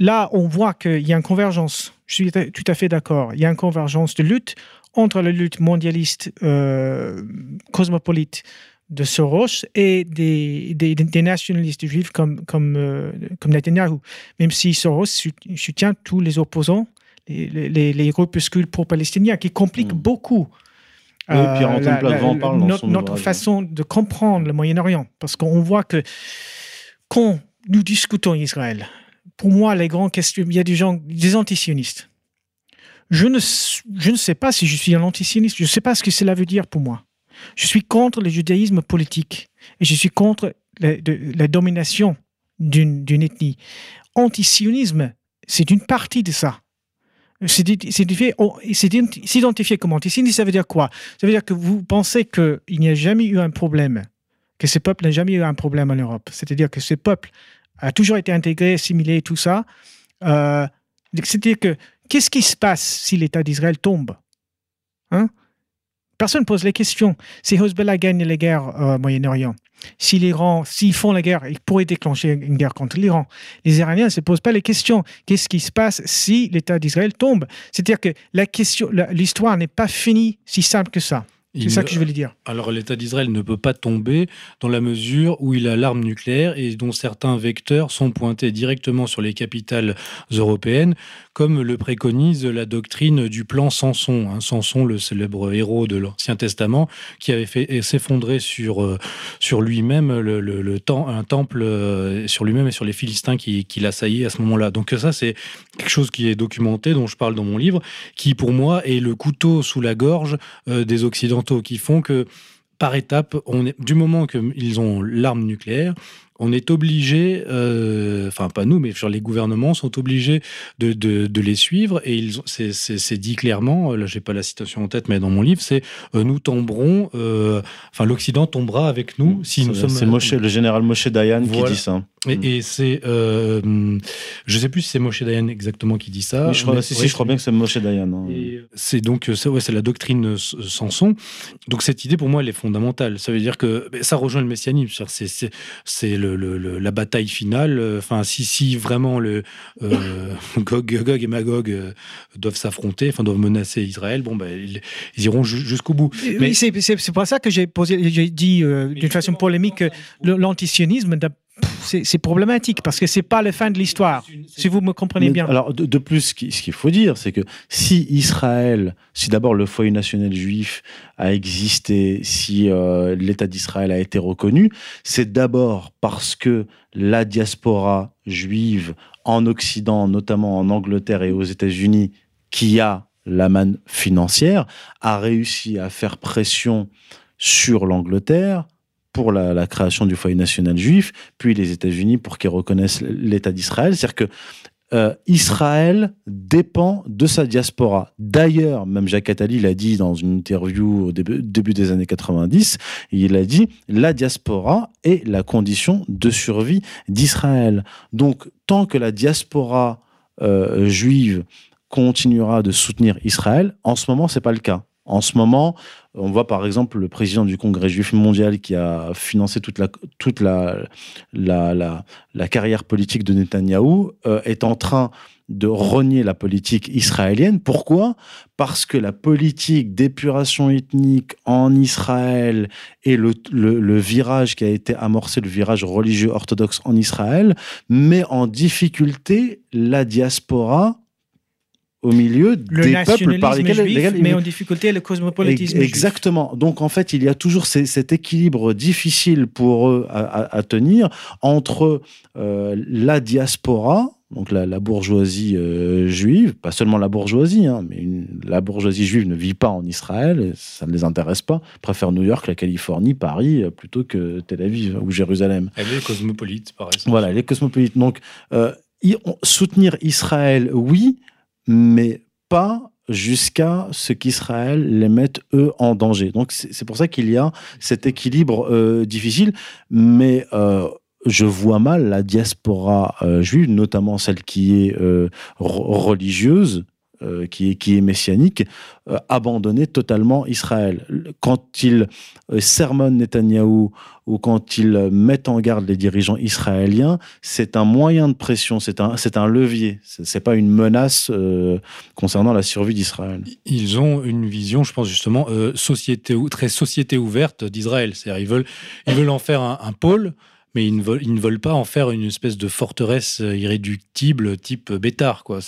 là, on voit qu'il y a une convergence. Je suis tout à fait d'accord. Il y a une convergence de lutte entre la lutte mondialiste euh, cosmopolite de Soros et des, des, nationalistes juifs comme, comme, euh, comme Netanyahu, même si Soros soutient tous les opposants, les, les, les groupuscules pro-palestiniens, qui compliquent mm. beaucoup notre, façon de comprendre le Moyen-Orient. Parce qu'on voit que quand nous discutons Israël, pour moi, les grandes questions, il y a des gens, des antisionistes je ne, je ne sais pas si je suis un antisioniste, je ne sais pas ce que cela veut dire pour moi. Je suis contre le judaïsme politique et je suis contre la, domination d'une ethnie. Antisionisme, c'est une partie de ça. S'identifier comme antisioniste, ça veut dire quoi? Ça veut dire que vous pensez qu'il n'y a jamais eu un problème, que ce peuple n'a jamais eu un problème en Europe. C'est-à-dire que ce peuple a toujours été intégré, assimilé, tout ça. Euh, C'est-à-dire que Qu'est-ce qui se passe si l'État d'Israël tombe hein? Personne ne pose les questions. Si Hezbollah gagne les guerres au Moyen-Orient, si l'Iran, s'ils font la guerre, ils pourraient déclencher une guerre contre l'Iran. Les Iraniens ne se posent pas les questions. Qu'est-ce qui se passe si l'État d'Israël tombe? C'est-à-dire que l'histoire n'est pas finie si simple que ça. C'est ça que je voulais dire. Alors l'État d'Israël ne peut pas tomber dans la mesure où il a l'arme nucléaire et dont certains vecteurs sont pointés directement sur les capitales européennes, comme le préconise la doctrine du plan Samson. Hein. Samson, le célèbre héros de l'Ancien Testament, qui avait fait s'effondrer sur, euh, sur lui-même le, le, temps, un temple euh, sur lui-même et sur les Philistins qui, qui l'assaillaient à ce moment-là. Donc ça, c'est quelque chose qui est documenté, dont je parle dans mon livre, qui pour moi est le couteau sous la gorge euh, des Occidentaux qui font que par étape, on est, du moment qu'ils ont l'arme nucléaire, on est obligé, euh, enfin pas nous, mais les gouvernements sont obligés de, de, les suivre et ils c'est dit clairement, là j'ai pas la citation en tête, mais dans mon livre, c'est euh, nous tomberons, euh, enfin l'Occident tombera avec nous si nous sommes. C'est le général Moshe Dayan qui dit ça. Et, mm. et c'est, euh, je sais plus si c'est Moshe Dayan exactement qui dit ça. je crois, si, je crois bien que c'est Moshe Dayan. Hein. C'est donc, ça, ouais, c'est la doctrine Samson. Donc cette idée pour moi, elle est fondamentale. Ça veut dire que ça rejoint le messianisme. C'est, c'est, le, le, la bataille finale. Enfin, si, si vraiment le euh, <laughs> Gog, Gog et Magog euh, doivent s'affronter, enfin doivent menacer Israël, bon ben ils, iront jusqu'au bout. Mais c'est, c'est, pour ça que j'ai posé, j'ai dit euh, d'une façon polémique l'antisionisme c'est problématique parce que c'est pas la fin de l'histoire, si vous me comprenez bien. Alors, de, plus, ce qu'il faut dire, c'est que si Israël, si d'abord le foyer national juif a existé, si euh, l'État d'Israël a été reconnu, c'est d'abord parce que la diaspora juive en Occident, notamment en Angleterre et aux États-Unis, qui a la manne financière, a réussi à faire pression sur l'Angleterre pour la, création du foyer national juif, puis les États-Unis pour qu'ils reconnaissent l'État d'Israël. C'est-à-dire que euh, Israël dépend de sa diaspora. D'ailleurs, même Jacques Attali l'a dit dans une interview au début, début, des années 90, il a dit la diaspora est la condition de survie d'Israël. Donc, tant que la diaspora euh, juive continuera de soutenir Israël, en ce moment, c'est pas le cas. En ce moment, on voit par exemple le président du Congrès juif mondial qui a financé toute la, toute la, la, carrière politique de Netanyahou euh, est en train de renier la politique israélienne. Pourquoi? Parce que la politique d'épuration ethnique en Israël et le, le, virage qui a été amorcé, le virage religieux orthodoxe en Israël, met en difficulté la diaspora au milieu le des peuples par lesquels, juif, lesquels mais en difficulté le cosmopolitisme exactement juif. donc en fait il y a toujours ces, cet équilibre difficile pour eux à, à, à tenir entre euh, la diaspora donc la, la bourgeoisie euh, juive, pas seulement la bourgeoisie, hein, mais une, la bourgeoisie juive ne vit pas en Israël, ça ne les intéresse pas, préfèrent New York, la Californie, Paris, euh, plutôt que Tel Aviv ou Jérusalem. Elle est cosmopolite, par exemple. Voilà, les cosmopolites. Donc, euh, soutenir Israël, oui, mais pas jusqu'à ce qu'Israël les mette eux en danger. Donc c'est pour ça qu'il y a cet équilibre euh, difficile, mais euh, je vois mal la diaspora euh, juive, notamment celle qui est euh, religieuse, euh, qui, est, messianique, euh, abandonner totalement Israël. Quand il euh, sermonne Netanyahou ou quand il met en garde les dirigeants israéliens, c'est un moyen de pression, c'est un, c'est un levier, c'est pas une menace euh, concernant la survie d'Israël. Ils ont une vision, je pense justement, euh, très société ouverte d'Israël. C'est-à-dire ils veulent, ils veulent en faire un pôle mais ils ne, veulent, ils ne veulent pas en faire une espèce de forteresse irréductible type Bétard. Quoi.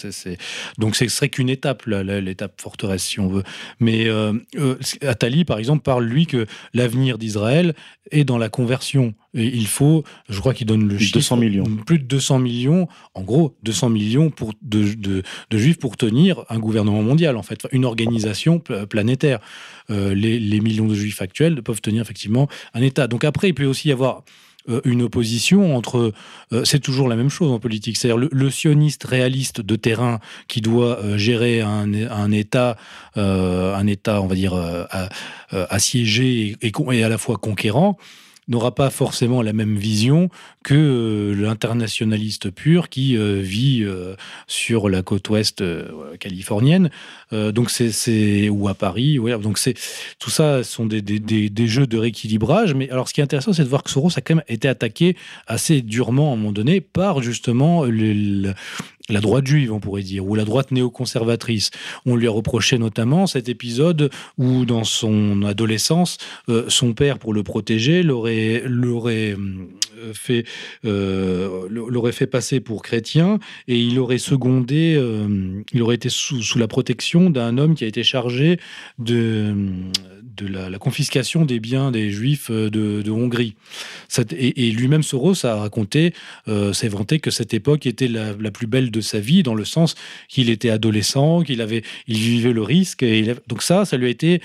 Donc ce serait qu'une étape, l'étape forteresse, si on veut. Mais euh, euh, Attali, par exemple, parle, lui, que l'avenir d'Israël est dans la conversion. Et il faut, je crois qu'il donne le chiffre... 200 millions. Plus de 200 millions, en gros, 200 millions pour, de, de, de juifs pour tenir un gouvernement mondial, en fait, une organisation planétaire. Euh, les, les millions de juifs actuels peuvent tenir effectivement un État. Donc après, il peut aussi y avoir euh, une opposition entre. Euh, c'est toujours la même chose en politique. C'est-à-dire le, sioniste réaliste de terrain qui doit euh, gérer un, État, euh, un État, on va dire, euh, assiégé et, à la fois conquérant n'aura pas forcément la même vision que euh, l'internationaliste pur qui euh, vit euh, sur la côte ouest californienne. donc c'est ou à Paris. Donc c'est tout ça sont des, des, des, jeux de rééquilibrage. Mais alors ce qui est intéressant, c'est de voir que Soros a quand même été attaqué assez durement à un moment donné par justement la droite juive, on pourrait dire, ou la droite néoconservatrice. On lui a reproché notamment cet épisode où, dans son adolescence, euh, son père, pour le protéger, l'aurait l'aurait fait euh, fait passer pour chrétien et il aurait secondé, euh, il aurait été sous, sous la protection d'un homme qui a été chargé de de la, confiscation des biens des juifs de, de Hongrie. Et, lui-même Soros a raconté, euh, s'est vanté que cette époque était la, plus belle de sa vie, dans le sens qu'il était adolescent, qu'il avait, il vivait le risque. Et donc ça, ça lui a été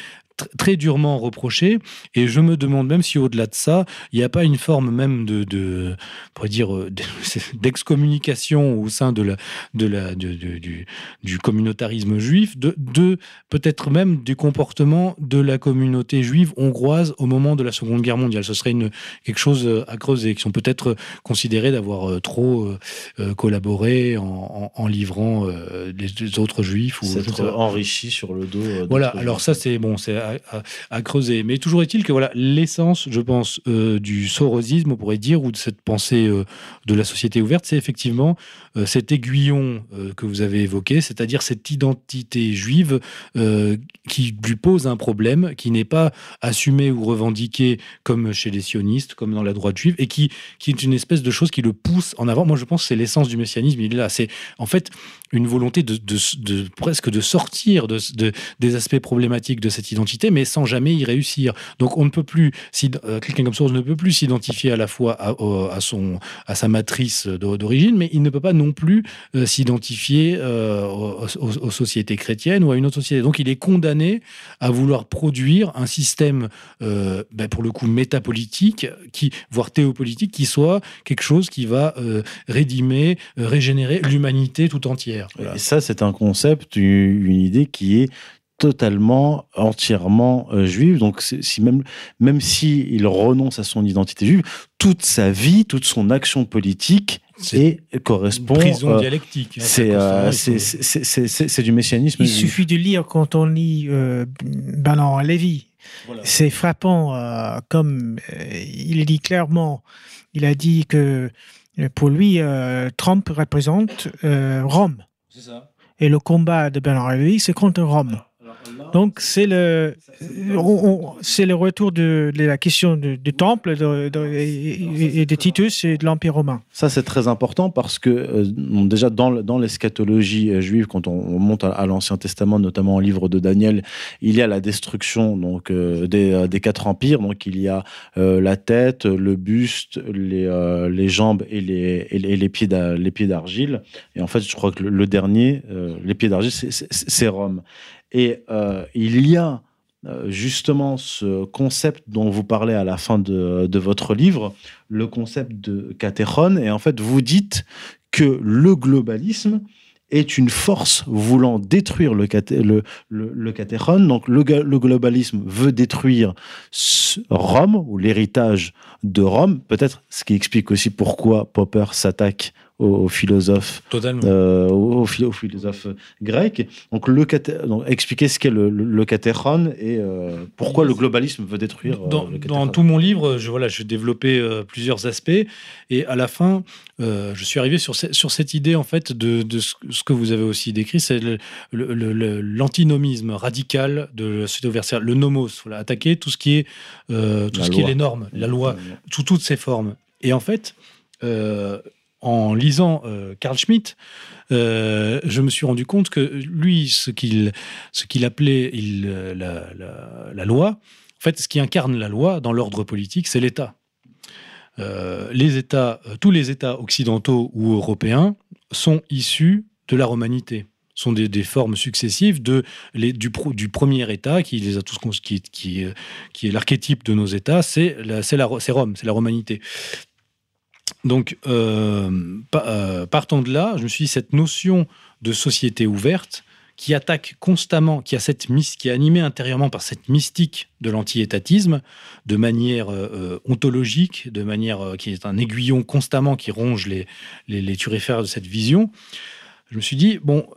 très durement reproché. Et je me demande même si au-delà de ça, il n'y a pas une forme même de, de pour dire, euh, <laughs> d'excommunication au sein de la, de la, de, de, du, du communautarisme juif, de, de peut-être même du comportement de la communauté juive hongroise au moment de la Seconde Guerre mondiale. Ce serait une, quelque chose à creuser, qui sont peut-être considérés d'avoir euh, trop euh, collaboré en, en, en livrant euh, les, les, autres juifs. ou enrichi sur le dos. Voilà, alors ça c'est bon, c'est à, creuser. Mais toujours est-il que voilà l'essence, je pense, euh, du sorosisme, on pourrait dire, ou de cette pensée euh, de la société ouverte, c'est effectivement cet aiguillon euh, que vous avez évoqué, c'est-à-dire cette identité juive euh, qui lui pose un problème, qui n'est pas assumée ou revendiquée comme chez les sionistes, comme dans la droite juive, et qui, qui est une espèce de chose qui le pousse en avant. Moi, je pense que c'est l'essence du messianisme. Il est là. C'est en fait une volonté de, presque de sortir de, de, des aspects problématiques de cette identité mais sans jamais y réussir. Donc on ne peut plus, si, euh, quelqu'un comme ne peut plus s'identifier à la fois à, à, son, à sa matrice d'origine, mais il ne peut pas non plus euh, s'identifier euh, aux, sociétés chrétiennes ou à une autre société. Donc il est condamné à vouloir produire un système, ben, pour le coup, métapolitique, qui, voire théopolitique, qui soit quelque chose qui va rédimer, régénérer l'humanité tout entière. Et ça, c'est un concept, une idée qui est totalement, entièrement euh, juive. Donc, si même, même si il renonce à son identité juive, toute sa vie, toute son action politique et correspond. Prison euh, dialectique. Hein, euh, c'est du messianisme. Il suffit de lire quand on lit euh, Bernard Lévy. C'est frappant, comme il dit clairement. Il a dit que pour lui, Trump représente Rome. Ça. Et le combat de Bernard Lévy, c'est contre Rome. Donc c'est le, c'est le retour de, la question du, temple et, de Titus et de l'Empire romain. Ça c'est très important parce que euh, déjà dans, dans l'eschatologie euh, juive, quand on, monte à, l'Ancien Testament, notamment au livre de Daniel, il y a la destruction donc euh, des, des, quatre empires. Donc il y a la tête, le buste, les, les jambes et les, et les, pieds d'argile. Et en fait, je crois que le dernier, les pieds d'argile, c'est Rome. Et euh, il y a euh, justement ce concept dont vous parlez à la fin de, votre livre, le concept de catéron. Et en fait, vous dites que le globalisme est une force voulant détruire le, le, Donc le, le, globalisme veut détruire Rome ou l'héritage de Rome. Peut-être ce qui explique aussi pourquoi Popper s'attaque aux, philosophes, euh, aux, philosophes grecs. Donc, le, donc expliquer ce qu'est le, le, et euh, pourquoi le globalisme veut détruire. Euh, dans, dans, tout mon livre, je, voilà, je développais plusieurs aspects et à la fin, je suis arrivé sur, sur cette idée en fait de, de ce que vous avez aussi décrit, c'est l'antinomisme radical de la société le nomos, voilà, attaquer tout ce qui est tout ce qui est les normes, la loi, sous toutes ses formes. Et en fait, en lisant euh, Carl Schmitt, euh, je me suis rendu compte que lui, ce qu'il appelait euh, la, loi, en fait, ce qui incarne la loi dans l'ordre politique, c'est l'État. les États, tous les États occidentaux ou européens sont issus de la romanité sont des, formes successives du, premier État qui les a tous qui est l'archétype de nos États, c'est Rome, c'est la romanité. Donc, euh, euh, partant de là, je me suis dit, cette notion de société ouverte, qui attaque constamment, qui, a cette, qui est animée intérieurement par cette mystique de l'anti-étatisme, de manière euh, ontologique, de manière qui est un aiguillon constamment qui ronge les, les, turifères de cette vision, je me suis dit, bon,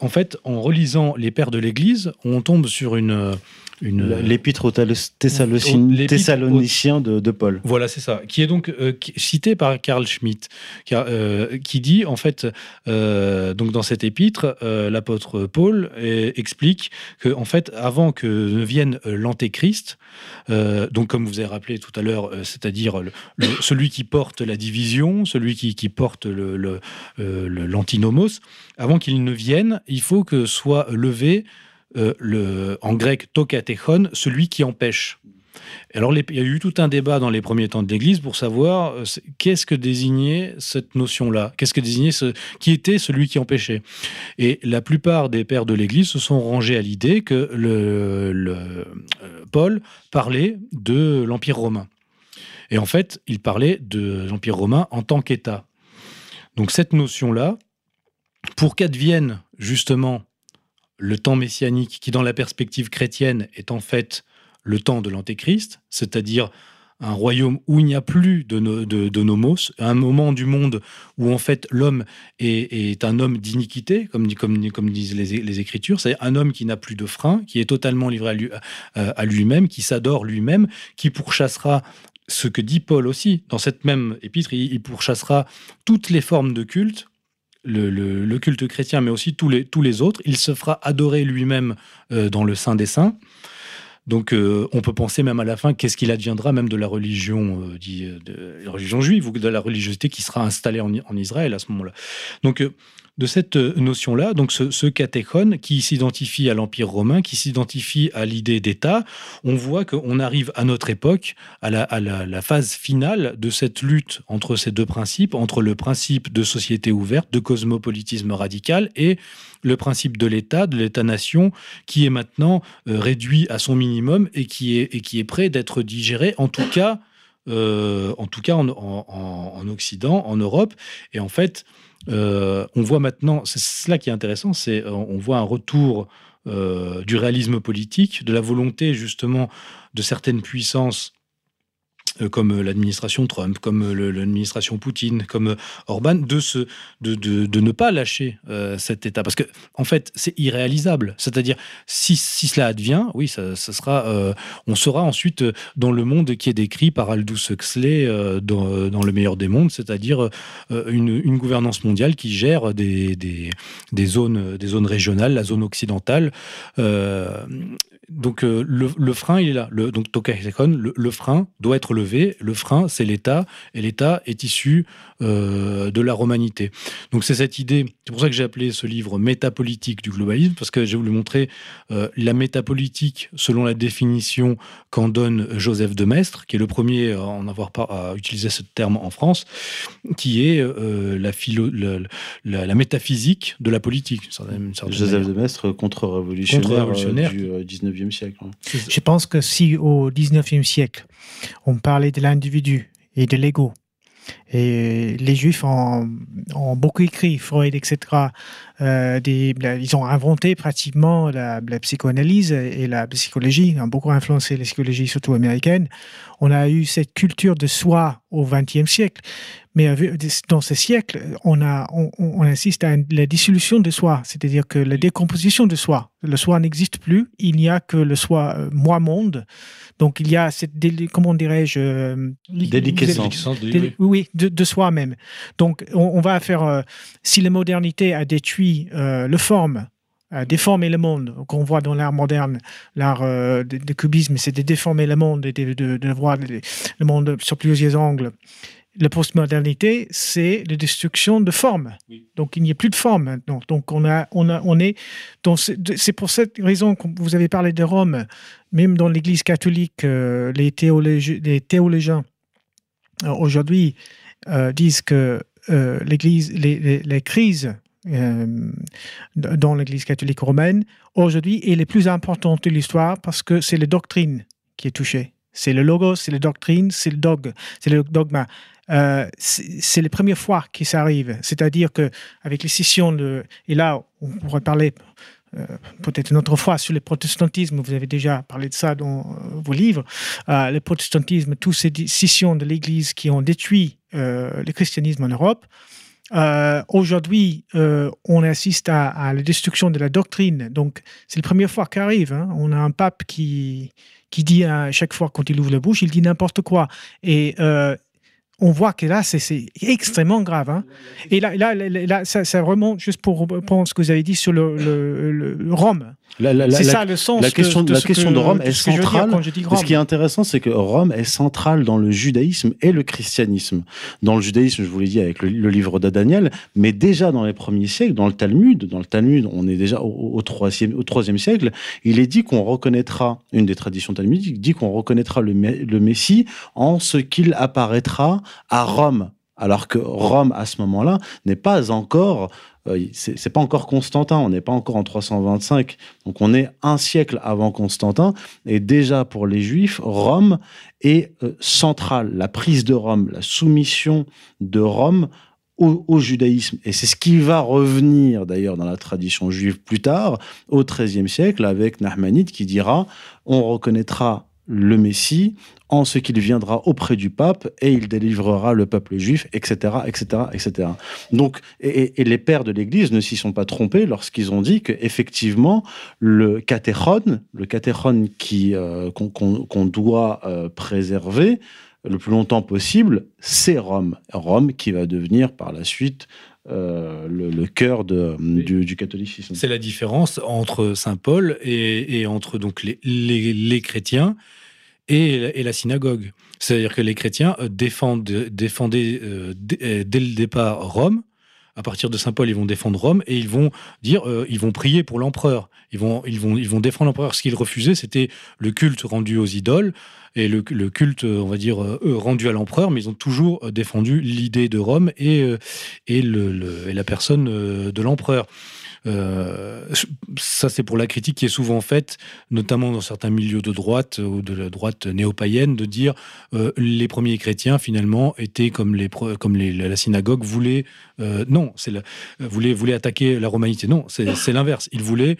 en fait, en relisant les pères de l'Église, on tombe sur une L'épître aux Thessaloniciens de, de, Paul. Voilà, c'est ça. Qui est donc euh, cité par Karl Schmitt, qui, euh, qui dit, en fait, euh, donc dans cette épître, l'apôtre Paul explique que, en fait, avant que ne vienne l'antéchrist, donc comme vous avez rappelé tout à l'heure, c'est-à-dire celui qui porte la division, celui qui, qui porte l'antinomos, le, avant qu'il ne vienne, il faut que soit levé euh, en grec tokatechon, celui qui empêche. Alors, il y a eu tout un débat dans les premiers temps de l'Église pour savoir euh, qu'est-ce que désignait cette notion-là, qu'est-ce que désignait ce, qui était celui qui empêchait? Et la plupart des pères de l'Église se sont rangés à l'idée que le, euh, Paul parlait de l'Empire romain. Et en fait, il parlait de l'Empire romain en tant qu'État. Donc cette notion-là, pour qu'advienne justement le temps messianique, qui dans la perspective chrétienne est en fait le temps de l'Antéchrist, c'est-à-dire un royaume où il n'y a plus de, nomos, un moment du monde où en fait l'homme est, un homme d'iniquité, comme, disent les, Écritures, c'est un homme qui n'a plus de frein, qui est totalement livré à lui-même, qui s'adore lui-même, qui pourchassera ce que dit Paul aussi dans cette même épître, il pourchassera toutes les formes de culte le, culte chrétien, mais aussi tous les, autres. Il se fera adorer lui-même euh, dans le Saint des Saints. Donc, euh, on peut penser même à la fin, qu'est-ce qu'il adviendra même de la religion, euh, de, la religion juive ou de la religiosité qui sera installée en, Israël à ce moment-là. Donc, de cette notion-là, donc ce, ce qui s'identifie à l'Empire romain, qui s'identifie à l'idée d'État, on voit qu'on arrive à notre époque, à, la, phase finale de cette lutte entre ces deux principes, entre le principe de société ouverte, de cosmopolitisme radical et le principe de l'État, de l'État-nation, qui est maintenant euh, réduit à son minimum et qui est, et qui est prêt d'être digéré, en tout cas, euh, en, tout cas en, en, en, Occident, en Europe. Et en fait, euh, on voit maintenant, c'est cela qui est intéressant, c'est on voit un retour du réalisme politique, de la volonté justement de certaines puissances comme l'administration Trump, comme l'administration Poutine, comme Orban, de, ne pas lâcher euh, cet État. Parce que, en fait, c'est irréalisable. C'est-à-dire, si, cela advient, oui, ça, sera, euh, on sera ensuite dans le monde qui est décrit par Aldous Huxley euh, dans, Le meilleur des mondes, c'est-à-dire euh, une, gouvernance mondiale qui gère des, zones, des zones régionales, la zone occidentale, donc euh, le, le, frein, il est là. Le, donc le, le, frein doit être levé. Le frein, c'est l'État, et l'État est issu euh, de la romanité. Donc c'est cette idée. C'est pour ça que j'ai appelé ce livre Métapolitique du globalisme, parce que j'ai voulu montrer euh, la métapolitique selon la définition qu'en donne Joseph de Maistre, qui est le premier à en avoir pas à utiliser ce terme en France, qui est la, philo, la, la, la, métaphysique de la politique. Certaine, certaine Joseph manière. de Maistre, contre-révolutionnaire contre du 19e siècle. Je pense que si au 19e siècle, on parlait de l'individu et de l'ego, et les Juifs ont, ont, beaucoup écrit, Freud, etc. Euh, des, ils ont inventé pratiquement la, la, psychanalyse et la psychologie, ont beaucoup influencé la psychologie, surtout américaine. On a eu cette culture de soi au XXe siècle, mais dans ce siècle, on, a, on, on insiste à la dissolution de soi, c'est-à-dire que la décomposition de soi. Le soi n'existe plus, il n'y a que le soi euh, moi-monde. Donc il y a cette, comment dirais-je, euh, déliquescence. Oui, de, de soi-même. Donc on, on, va faire, euh, si la modernité a détruit euh, le forme, a déformé le monde, qu'on voit dans l'art moderne, l'art euh, de, de, cubisme, c'est de déformer le monde et de, de, de voir le, le monde sur plusieurs angles la postmodernité, c'est la destruction de forme. Oui. Donc il n'y a plus de forme maintenant. Donc on a, on a, on est. C'est pour cette raison que vous avez parlé de Rome, même dans l'Église catholique, euh, les, théologi les théologiens euh, aujourd'hui euh, disent que euh, l'Église, les, les, les, crises dans l'Église catholique romaine aujourd'hui est les plus importantes de l'histoire parce que c'est la doctrine qui est touchée. C'est le logo, c'est la doctrine, c'est le dogme, c'est le dogma. Euh, c'est les premières fois que ça arrive. C'est-à-dire que avec les scissions et là on pourrait parler euh, peut-être une autre fois sur le protestantisme. Vous avez déjà parlé de ça dans euh, vos livres. Le protestantisme, toutes ces scissions de l'Église qui ont détruit le christianisme en Europe. Aujourd'hui, on assiste à, la destruction de la doctrine. Donc, c'est la première fois qu'arrive. Hein. On a un pape qui, qui dit à chaque fois quand il ouvre la bouche, il dit n'importe quoi. Et on voit que là, c'est extrêmement grave. Hein. Et là, là, là, ça, ça, remonte, juste pour reprendre ce que vous avez dit sur le, le, le Rome. C'est ça le sens. La question, de, la question que, de Rome est centrale. Ce qui est intéressant, c'est que Rome est centrale dans le judaïsme et le christianisme. Dans le judaïsme, je vous l'ai dit avec le, le livre de Daniel, mais déjà dans les premiers siècles, dans le Talmud, dans le Talmud, on est déjà au, au, troisième, au troisième siècle, il est dit qu'on reconnaîtra, une des traditions talmudiques dit qu'on reconnaîtra le, le Messie en ce qu'il apparaîtra à Rome alors que Rome à ce moment-là n'est pas encore euh, c'est pas encore Constantin, on n'est pas encore en 325, donc on est un siècle avant Constantin, et déjà pour les Juifs, Rome est euh, centrale, la prise de Rome, la soumission de Rome au, au judaïsme, et c'est ce qui va revenir d'ailleurs dans la tradition juive plus tard, au XIIIe siècle, avec Nahmanide qui dira on reconnaîtra le Messie en ce qu'il viendra auprès du pape et il délivrera le peuple juif, etc., etc., etc. Donc, et, et les pères de l'Église ne s'y sont pas trompés lorsqu'ils ont dit que effectivement le catéchone, le catéchone qui euh, qu'on qu qu doit euh, préserver le plus longtemps possible, c'est Rome. Rome qui va devenir par la suite euh, le, le, cœur de, du, du, catholicisme. C'est la différence entre Saint Paul et, et entre donc les, les, les chrétiens et, la synagogue. C'est-à-dire que les chrétiens défendent, défendaient euh, dès le départ Rome, à partir de Saint Paul, ils vont défendre Rome et ils vont dire, euh, ils vont prier pour l'empereur. Ils vont, ils vont, ils vont défendre l'empereur. Ce qu'ils refusaient, c'était le culte rendu aux idoles et le, culte, on va dire, euh, rendu à l'empereur, mais ils ont toujours défendu l'idée de Rome et, et, le, et la personne de l'empereur. Euh, ça, c'est pour la critique qui est souvent faite, notamment dans certains milieux de droite ou de la droite néo-païenne, de dire euh, les premiers chrétiens, finalement, étaient comme, les, comme la synagogue voulait. Euh, non, c'est voulait, voulait attaquer la romanité. Non, c'est l'inverse. Ils voulaient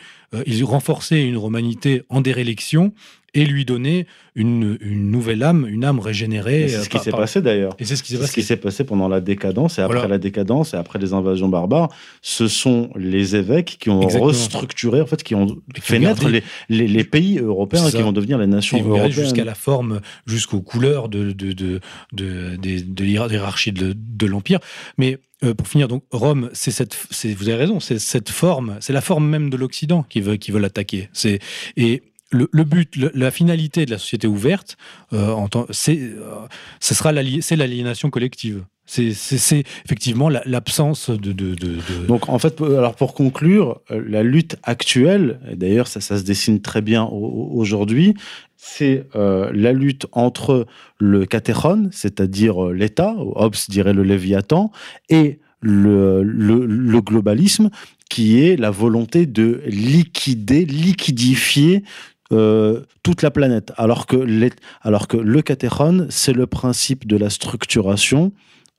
ils renforcer une romanité en dérélection et lui donner une, une, nouvelle âme, une âme régénérée. C'est ce qui s'est passé d'ailleurs. Et c'est ce qui s'est passé. passé pendant la décadence et après la décadence et après les invasions barbares. Ce sont les évêques qui ont restructuré, en fait, qui ont fait naître les, les, pays européens qui vont devenir les nations européennes. Jusqu'à la forme, jusqu'aux couleurs de, de, de, de, de l'hierarchie de, de l'Empire. Mais euh, pour finir, donc Rome, c'est cette, vous avez raison, c'est cette forme, c'est la forme même de l'Occident qui veut, qui veut l'attaquer. C'est et le, but, la finalité de la société ouverte, euh, c'est, euh, c'est l'aliénation collective. C'est effectivement l'absence de, Donc en fait, alors pour conclure, euh, la lutte actuelle, et d'ailleurs ça, se dessine très bien aujourd'hui, c'est la lutte entre le catéron, c'est-à-dire l'État, Hobbes dirait le Léviathan, et le, le, le, globalisme, qui est la volonté de liquider, liquidifier euh, toute la planète. Alors que, que le cathéron, c'est le principe de la structuration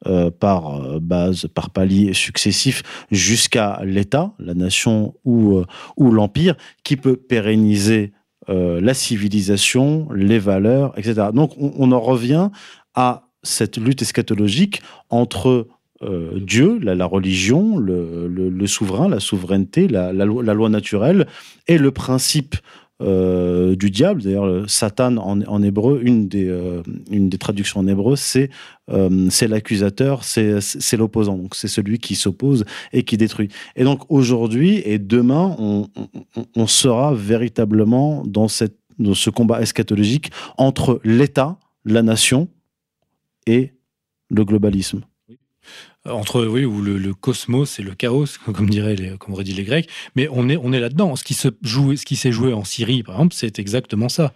euh, par euh, base, par paliers successifs jusqu'à l'État, la nation ou, ou l'empire, qui peut pérenniser la civilisation, les valeurs, etc. Donc on, en revient à cette lutte eschatologique entre Dieu, la, religion, le, souverain, la souveraineté, la, loi naturelle, et le principe euh, du diable. D'ailleurs, Satan en, hébreu, une des, euh, une des traductions en hébreu, c'est euh, l'accusateur, c'est l'opposant. Donc c'est celui qui s'oppose et qui détruit. Et donc aujourd'hui et demain, on, sera véritablement dans ce combat eschatologique entre l'État, la nation et le globalisme entre oui ou le, cosmos et le chaos <laughs> comme diraient les, comme auraient dit les Grecs. Mais on est on est là-dedans. Ce qui se joue ce qui s'est joué en Syrie par exemple c'est exactement ça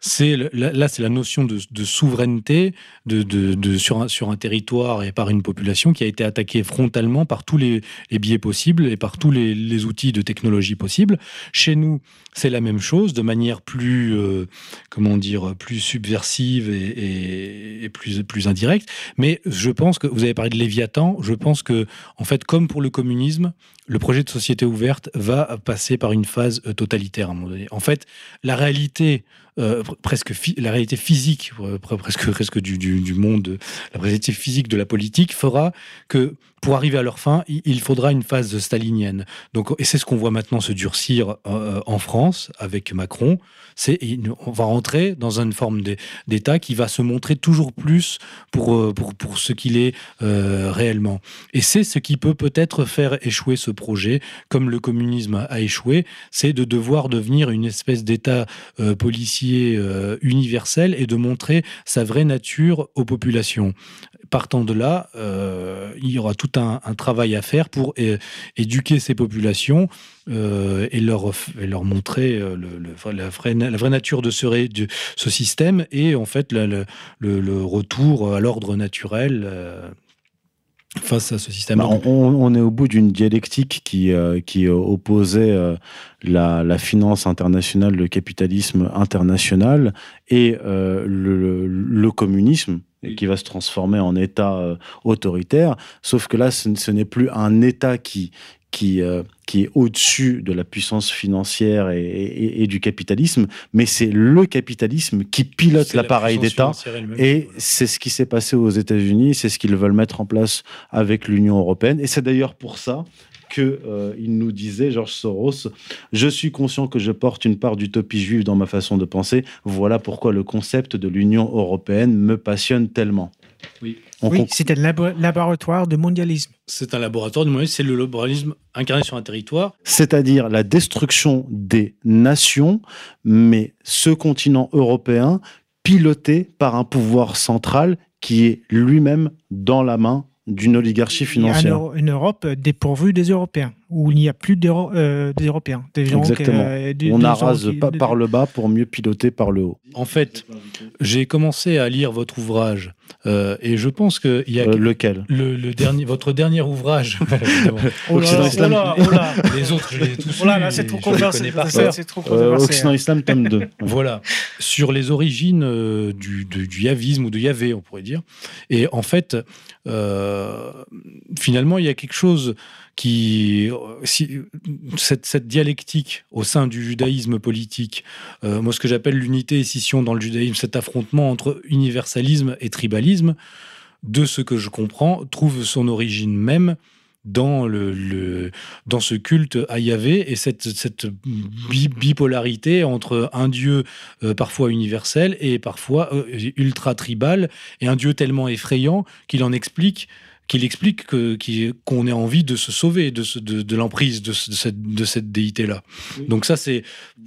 c'est là, c'est la notion de, souveraineté de, de, sur, un, sur un territoire et par une population qui a été attaquée frontalement par tous les, biais possibles et par tous les, outils de technologie possibles. Chez nous, c'est la même chose, de manière plus, euh, comment dire, plus subversive et, plus, plus indirecte. Mais je pense que vous avez parlé de Léviathan. Je pense que, en fait, comme pour le communisme, le projet de société ouverte va passer par une phase euh, totalitaire à un moment donné. En fait, la réalité euh, presque la réalité physique, euh, presque, <laughs> presque du, du, monde, la réalité physique de la politique fera que pour arriver à leur fin, il faudra une phase stalinienne. Donc, et c'est ce qu'on voit maintenant se durcir euh, en France avec Macron. C'est on va rentrer dans une forme d'État qui va se montrer toujours plus pour pour, pour ce qu'il est réellement. Et c'est ce qui peut peut-être faire échouer ce projet, comme le communisme a échoué, c'est de devoir devenir une espèce d'État policier euh, universel et de montrer sa vraie nature aux populations. Partant de là, euh, il y aura tout un, travail à faire pour éduquer ces populations euh, et, leur, leur montrer le, la, vraie, nature de ce, ce système et en fait le retour à l'ordre naturel face à ce système bah, on, est au bout d'une dialectique qui, euh, qui opposait euh, la, finance internationale, le capitalisme international et euh, le, communisme qui va se transformer en État autoritaire. Sauf que là, ce n'est plus un État qui, qui, euh, qui est au-dessus de la puissance financière et, du capitalisme, mais c'est le capitalisme qui pilote l'appareil d'État. Et c'est ce qui s'est passé aux États-Unis, c'est ce qu'ils veulent mettre en place avec l'Union européenne. Et c'est d'ailleurs pour ça que euh, il nous disait, Georges Soros, je suis conscient que je porte une part d'utopie juive dans ma façon de penser. Voilà pourquoi le concept de l'Union européenne me passionne tellement. Oui, oui c'est un laboratoire de mondialisme. C'est un laboratoire de mondialisme, c'est le libéralisme incarné sur un territoire. C'est-à-dire la destruction des nations, mais ce continent européen piloté par un pouvoir central qui est lui-même dans la main d'une oligarchie financière. un- une Europe dépourvue des Européens, où il n'y a plus d'Euro- euh, des Européens. Des gens qui, Exactement. euh, des- On des gens arrase qui- pas des- par le bas pour mieux piloter par le haut. En fait, j'ai commencé à lire votre ouvrage euh, et je pense qu'il y a Euh, lequel? le, le dernier, votre dernier ouvrage. <laughs> Oh là Islam. oh là, oh là. Les autres, je les ai tous Oh là là, c'est trop controversé. C'est. Occident Islam, tome 2. <laughs> Voilà, sur les origines euh, du, du, du yavisme ou de Yahvé, on pourrait dire. Et en fait, euh, finalement, il y a quelque chose qui. Si, cette, cette dialectique au sein du judaïsme politique, euh, moi, ce que j'appelle l'unité et scission dans le judaïsme, cet affrontement entre universalisme et tribalisme, de ce que je comprends, trouve son origine même dans, le, dans ce culte à Yahvé et cette, cette bi- bipolarité entre un Dieu euh, parfois universel et parfois euh, ultra tribal et un Dieu tellement effrayant qu'il en explique qu'il explique que- qu'il- qu'on ait envie de se sauver de, ce- de, de l'emprise de, ce- de cette, de cette déité-là. Donc ça, c'est...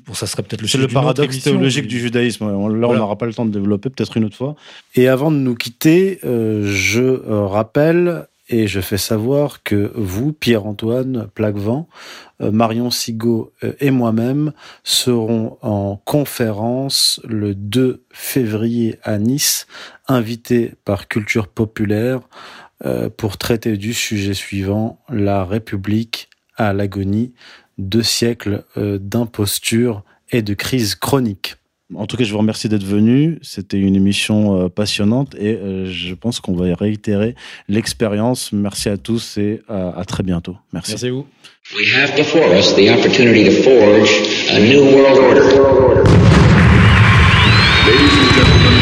Bon, ça serait peut-être le C'est le paradoxe émission, théologique mais- du judaïsme. Là, Voilà. on n'aura pas le temps de développer, peut-être une autre fois. Et avant de nous quitter, euh, je euh, rappelle et je fais savoir que vous, Pierre-Antoine Plaquevent, euh, Marion Sigaud euh, et moi-même serons en conférence le 2 février à Nice, invités par Culture Populaire euh, pour traiter du sujet suivant, la République à l'agonie, deux siècles euh, d'imposture et de crise chronique. En tout cas, je vous remercie d'être venu. C'était une émission euh, passionnante et euh, je pense qu'on va réitérer l'expérience. Merci à tous et à, à très bientôt. Merci. Merci à vous. We have before us the opportunity to forge a new world order. Ladies and gentlemen,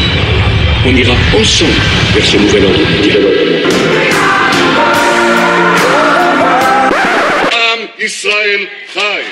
on ira ensemble vers ce nouvel ordre עם ישראל חי.